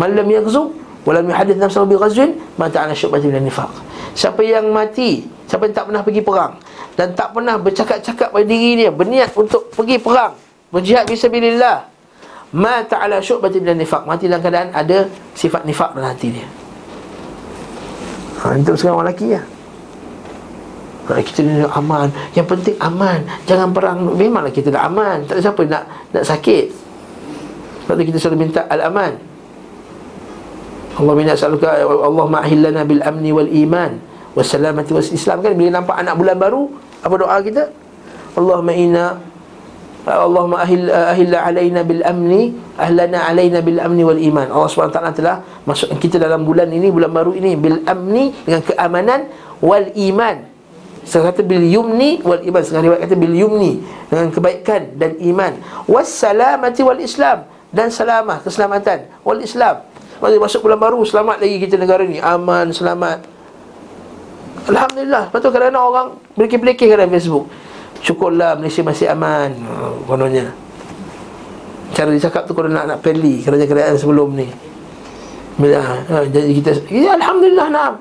A: Malam yang Walam yuhadith nafsahu bi ghazwin Ma ta'ala syubbati bin nifaq Siapa yang mati Siapa yang tak pernah pergi perang Dan tak pernah bercakap-cakap pada diri dia Berniat untuk pergi perang Berjihad bisabilillah Ma ta'ala syubbati bin nifaq Mati dalam keadaan ada sifat nifaq dalam hati dia. Ha, untuk sekarang orang lelaki ya. Kalau kita ni aman Yang penting aman. Jangan perang. Memanglah kita nak aman. Tak ada siapa nak nak sakit. Sebab kita selalu minta al-aman Allah minat selaluka Allah ma'ahillana bil-amni wal-iman Wassalamati was-islam kan Bila nampak anak bulan baru Apa doa kita? Allah ma'ina Allah ma'ahil ahilla alaina bil-amni Ahlana alaina bil-amni wal-iman Allah SWT telah Masuk kita dalam bulan ini Bulan baru ini Bil-amni Dengan keamanan Wal-iman Setengah kata bil yumni wal iman. Setengah riwayat kata bil yumni Dengan kebaikan dan iman. Wassalamati wal islam Dan salamah, keselamatan Wal islam Maksudnya masuk bulan baru Selamat lagi kita negara ni. Aman, selamat. Alhamdulillah. Lepas tu kadang-kadang orang Berkir-berkir kadang Facebook. Syukurlah Malaysia masih aman. Ha, Kononnya. Cara dia cakap tu kalau nak nak peli Kerajaan-kerajaan sebelum ni. Bila, ha, Jadi kita ya, Alhamdulillah nak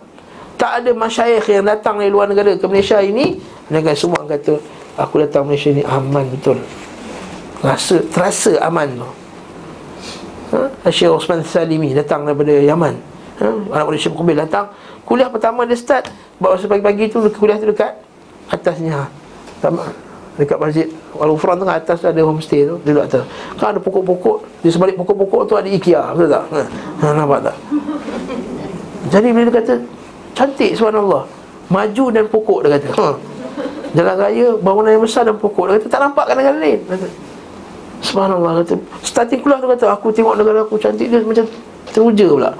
A: Tak ada masyayikh yang datang dari luar negara ke Malaysia ini. Mereka semua kata Aku datang Malaysia ni aman betul. Rasa, terasa aman tu ha? Syekh Osman Salimi datang daripada Yaman ha? Anak Malaysia Mukabil datang Kuliah pertama dia start Bawa pagi-pagi tu kuliah tu dekat Atasnya Sama Dekat masjid Al-Ufran tu atas ada homestay tu Duduk atas Kan ada pokok-pokok Di sebalik pokok-pokok tu ada IKEA Betul tak? Ha, ha nampak tak? Jadi bila dia kata Cantik subhanallah Maju dan pokok dia kata ha. Jalan raya bangunan yang besar dan pokok Dia kata tak nampak kadang-kadang lain kata, Subhanallah kata Starting keluar tu kata Aku tengok negara aku cantik dia macam teruja pula.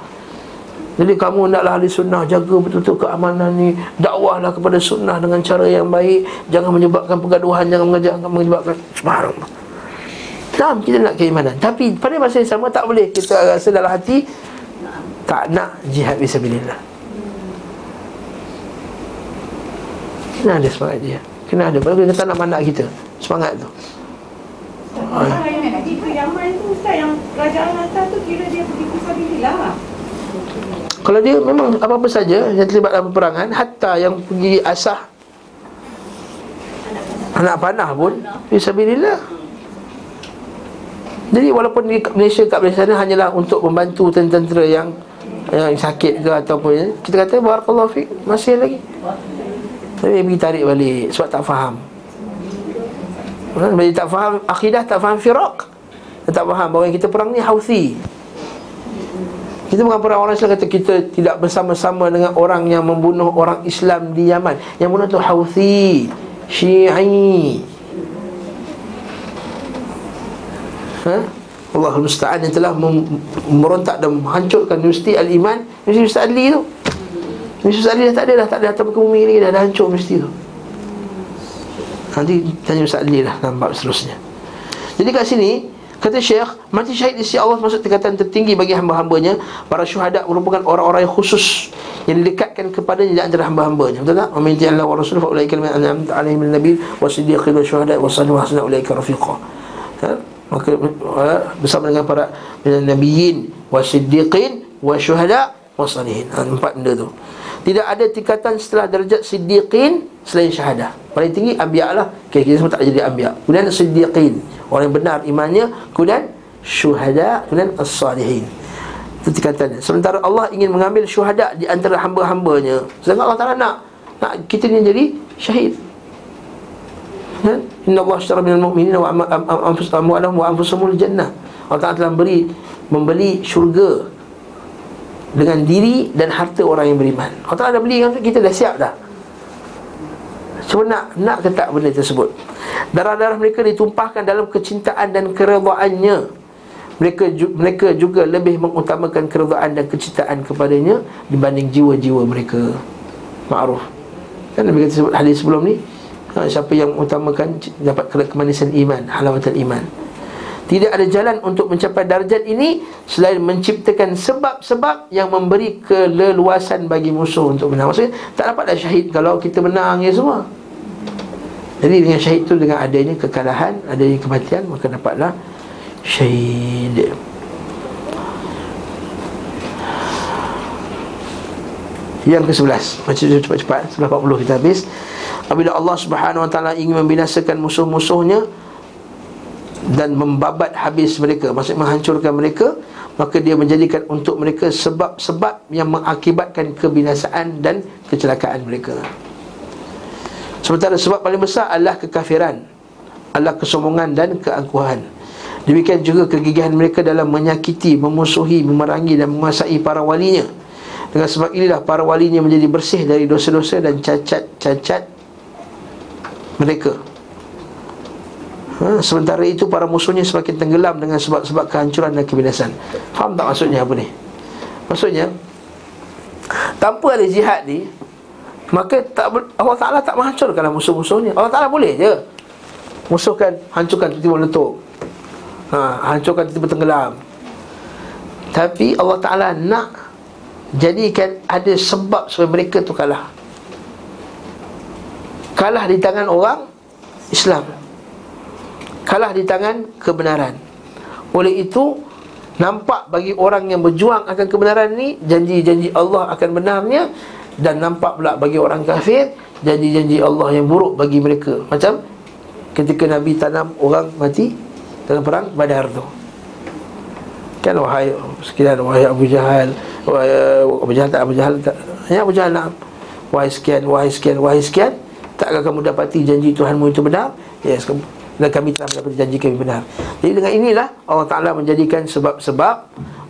A: Jadi kamu naklah ahli sunnah Jaga betul-betul keamanan ni Dakwahlah kepada sunnah dengan cara yang baik Jangan menyebabkan pergaduhan Jangan mengajak, menyebabkan Subhanallah. Nah, kita nak keimanan? Tapi pada masa yang sama tak boleh Kita rasa dalam hati Tak nak jihad bismillah Kena ada semangat dia Kena ada. Kalau kita tak nak mandak kita. Semangat tu
B: Yang pergi ke Yaman tu Ustaz yang kerajaan atas tu Kira dia pergi ke Sabilillah
A: kalau dia memang apa-apa saja yang terlibat dalam peperangan Hatta yang pergi asah Anak panah pun Fisabilillah Jadi walaupun di Malaysia kat Malaysia sana Hanyalah untuk membantu tentera yang Yang sakit ke ataupun ya, Kita kata Barakallahu fiqh Masih lagi. Tapi pergi tarik balik Sebab tak faham Bila tak faham akidah Tak faham firak Tak faham bahawa kita perang ni Houthi kita bukan perang orang Islam kata kita tidak bersama-sama dengan orang yang membunuh orang Islam di Yaman. Yang bunuh tu Houthi, Syi'i. Ha? Allah Musta'an yang telah merontak dan menghancurkan Universiti Al-Iman Universiti Ustaz Ali tu Universiti Ustaz Ali dah tak ada dah Tak ada atas muka bumi lagi dah, dah hancur universiti tu Nanti tanya Ustaz Ali lah Nampak seterusnya Jadi kat sini Kata Syekh, mati syahid di sisi Allah masuk tingkatan tertinggi bagi hamba-hambanya. Para syuhada merupakan orang-orang yang khusus yang didekatkan kepadanya di antara hamba-hambanya. Betul tak? Wa min Allah wa rasul fa ulaika min an'amta alaihim min nabiy wa siddiqin wa syuhada wa sallu hasna ulaika rafiqa. Maka bersama dengan para nabiyyin wa siddiqin wa syuhada wa salihin. Ha, empat benda tu. Tidak ada tingkatan setelah darjat siddiqin selain syahadah. Paling tinggi anbiya lah. Okay, kita semua tak jadi anbiya. Kemudian siddiqin. Orang yang benar imannya Kemudian syuhada Kemudian as-salihin Itu tingkatannya Sementara Allah ingin mengambil syuhada Di antara hamba-hambanya Sedangkan Allah Ta'ala nak Nak kita ni jadi syahid kan? Inna Allah syara minal mu'minina wa amwalahum wa anfusumul jannah Allah Ta'ala telah beri Membeli syurga Dengan diri dan harta orang yang beriman Allah Ta'ala dah beli kita dah siap dah Cuma nak, nak ke tak benda tersebut Darah-darah mereka ditumpahkan dalam kecintaan dan keredaannya mereka mereka juga lebih mengutamakan keredaan dan kecintaan kepadanya dibanding jiwa-jiwa mereka. Ma'ruf. Kan Nabi kata sebut hadis sebelum ni, ha, siapa yang mengutamakan dapat kemanisan iman, halawatul iman. Tidak ada jalan untuk mencapai darjat ini selain menciptakan sebab-sebab yang memberi keleluasan bagi musuh untuk menang. Maksudnya tak dapat dah syahid kalau kita menang ya semua. Jadi dengan syahid tu dengan adanya kekalahan, adanya kematian maka dapatlah syahid. Yang ke-11 Macam cepat-cepat Sebelah 40 kita habis Apabila Allah subhanahu wa ta'ala Ingin membinasakan musuh-musuhnya Dan membabat habis mereka Maksudnya menghancurkan mereka Maka dia menjadikan untuk mereka Sebab-sebab yang mengakibatkan Kebinasaan dan kecelakaan mereka. Sementara sebab paling besar adalah kekafiran Adalah kesombongan dan keangkuhan. Demikian juga kegigihan mereka dalam menyakiti, memusuhi, memerangi dan menguasai para walinya. Dengan sebab inilah para walinya menjadi bersih dari dosa-dosa dan cacat-cacat mereka ha? Sementara itu para musuhnya semakin tenggelam dengan sebab-sebab kehancuran dan kebinasan. Faham tak maksudnya apa ni? Maksudnya Tanpa ada jihad ni Maka tak Allah Ta'ala tak menghancurkan musuh-musuhnya. Allah Ta'ala boleh je Musuhkan, hancurkan tiba-tiba letup. Ha, Hancurkan tiba-tiba tenggelam. Tapi Allah Ta'ala nak Jadikan ada sebab supaya mereka tu kalah. Kalah di tangan orang Islam Kalah di tangan kebenaran. Oleh itu Nampak bagi orang yang berjuang akan kebenaran ni Janji-janji Allah akan benarnya Dan nampak pula bagi orang kafir Janji-janji Allah yang buruk bagi mereka. Macam ketika Nabi tanam orang mati Dalam perang Badar tu. Kan wahai sekian wahai Abu Jahal wahai Abu Jahal tak Abu Jahal tak Hanya Abu Jahal nak Wahai sekian, wahai sekian, wahai sekian Takkah kamu dapati janji Tuhanmu itu benar? Yes, dan kami telah mendapati janji kami benar. Jadi dengan inilah Allah Ta'ala menjadikan sebab-sebab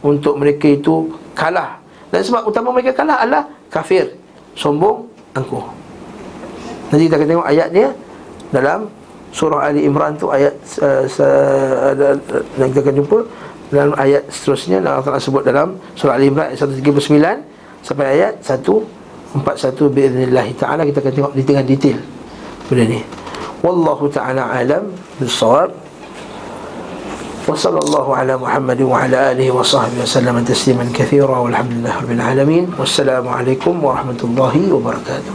A: Untuk mereka itu kalah. Dan sebab utama mereka kalah adalah Kafir, sombong, angkuh. Nanti kita akan tengok ayatnya Dalam surah Ali Imran tu ayat uh, uh, Dan kita akan jumpa dalam ayat seterusnya Allah Ta'ala sebut dalam surah Al-Imran ayat 139 sampai ayat 141 bi'idhnillahi ta'ala. Kita akan tengok di tengah detail ni. Wallahu ta'ala alam bisawab. وصلى الله على محمد وعلى آله وصحبه وسلم تسليما كثيرا والحمد لله رب العالمين والسلام عليكم ورحمة الله وبركاته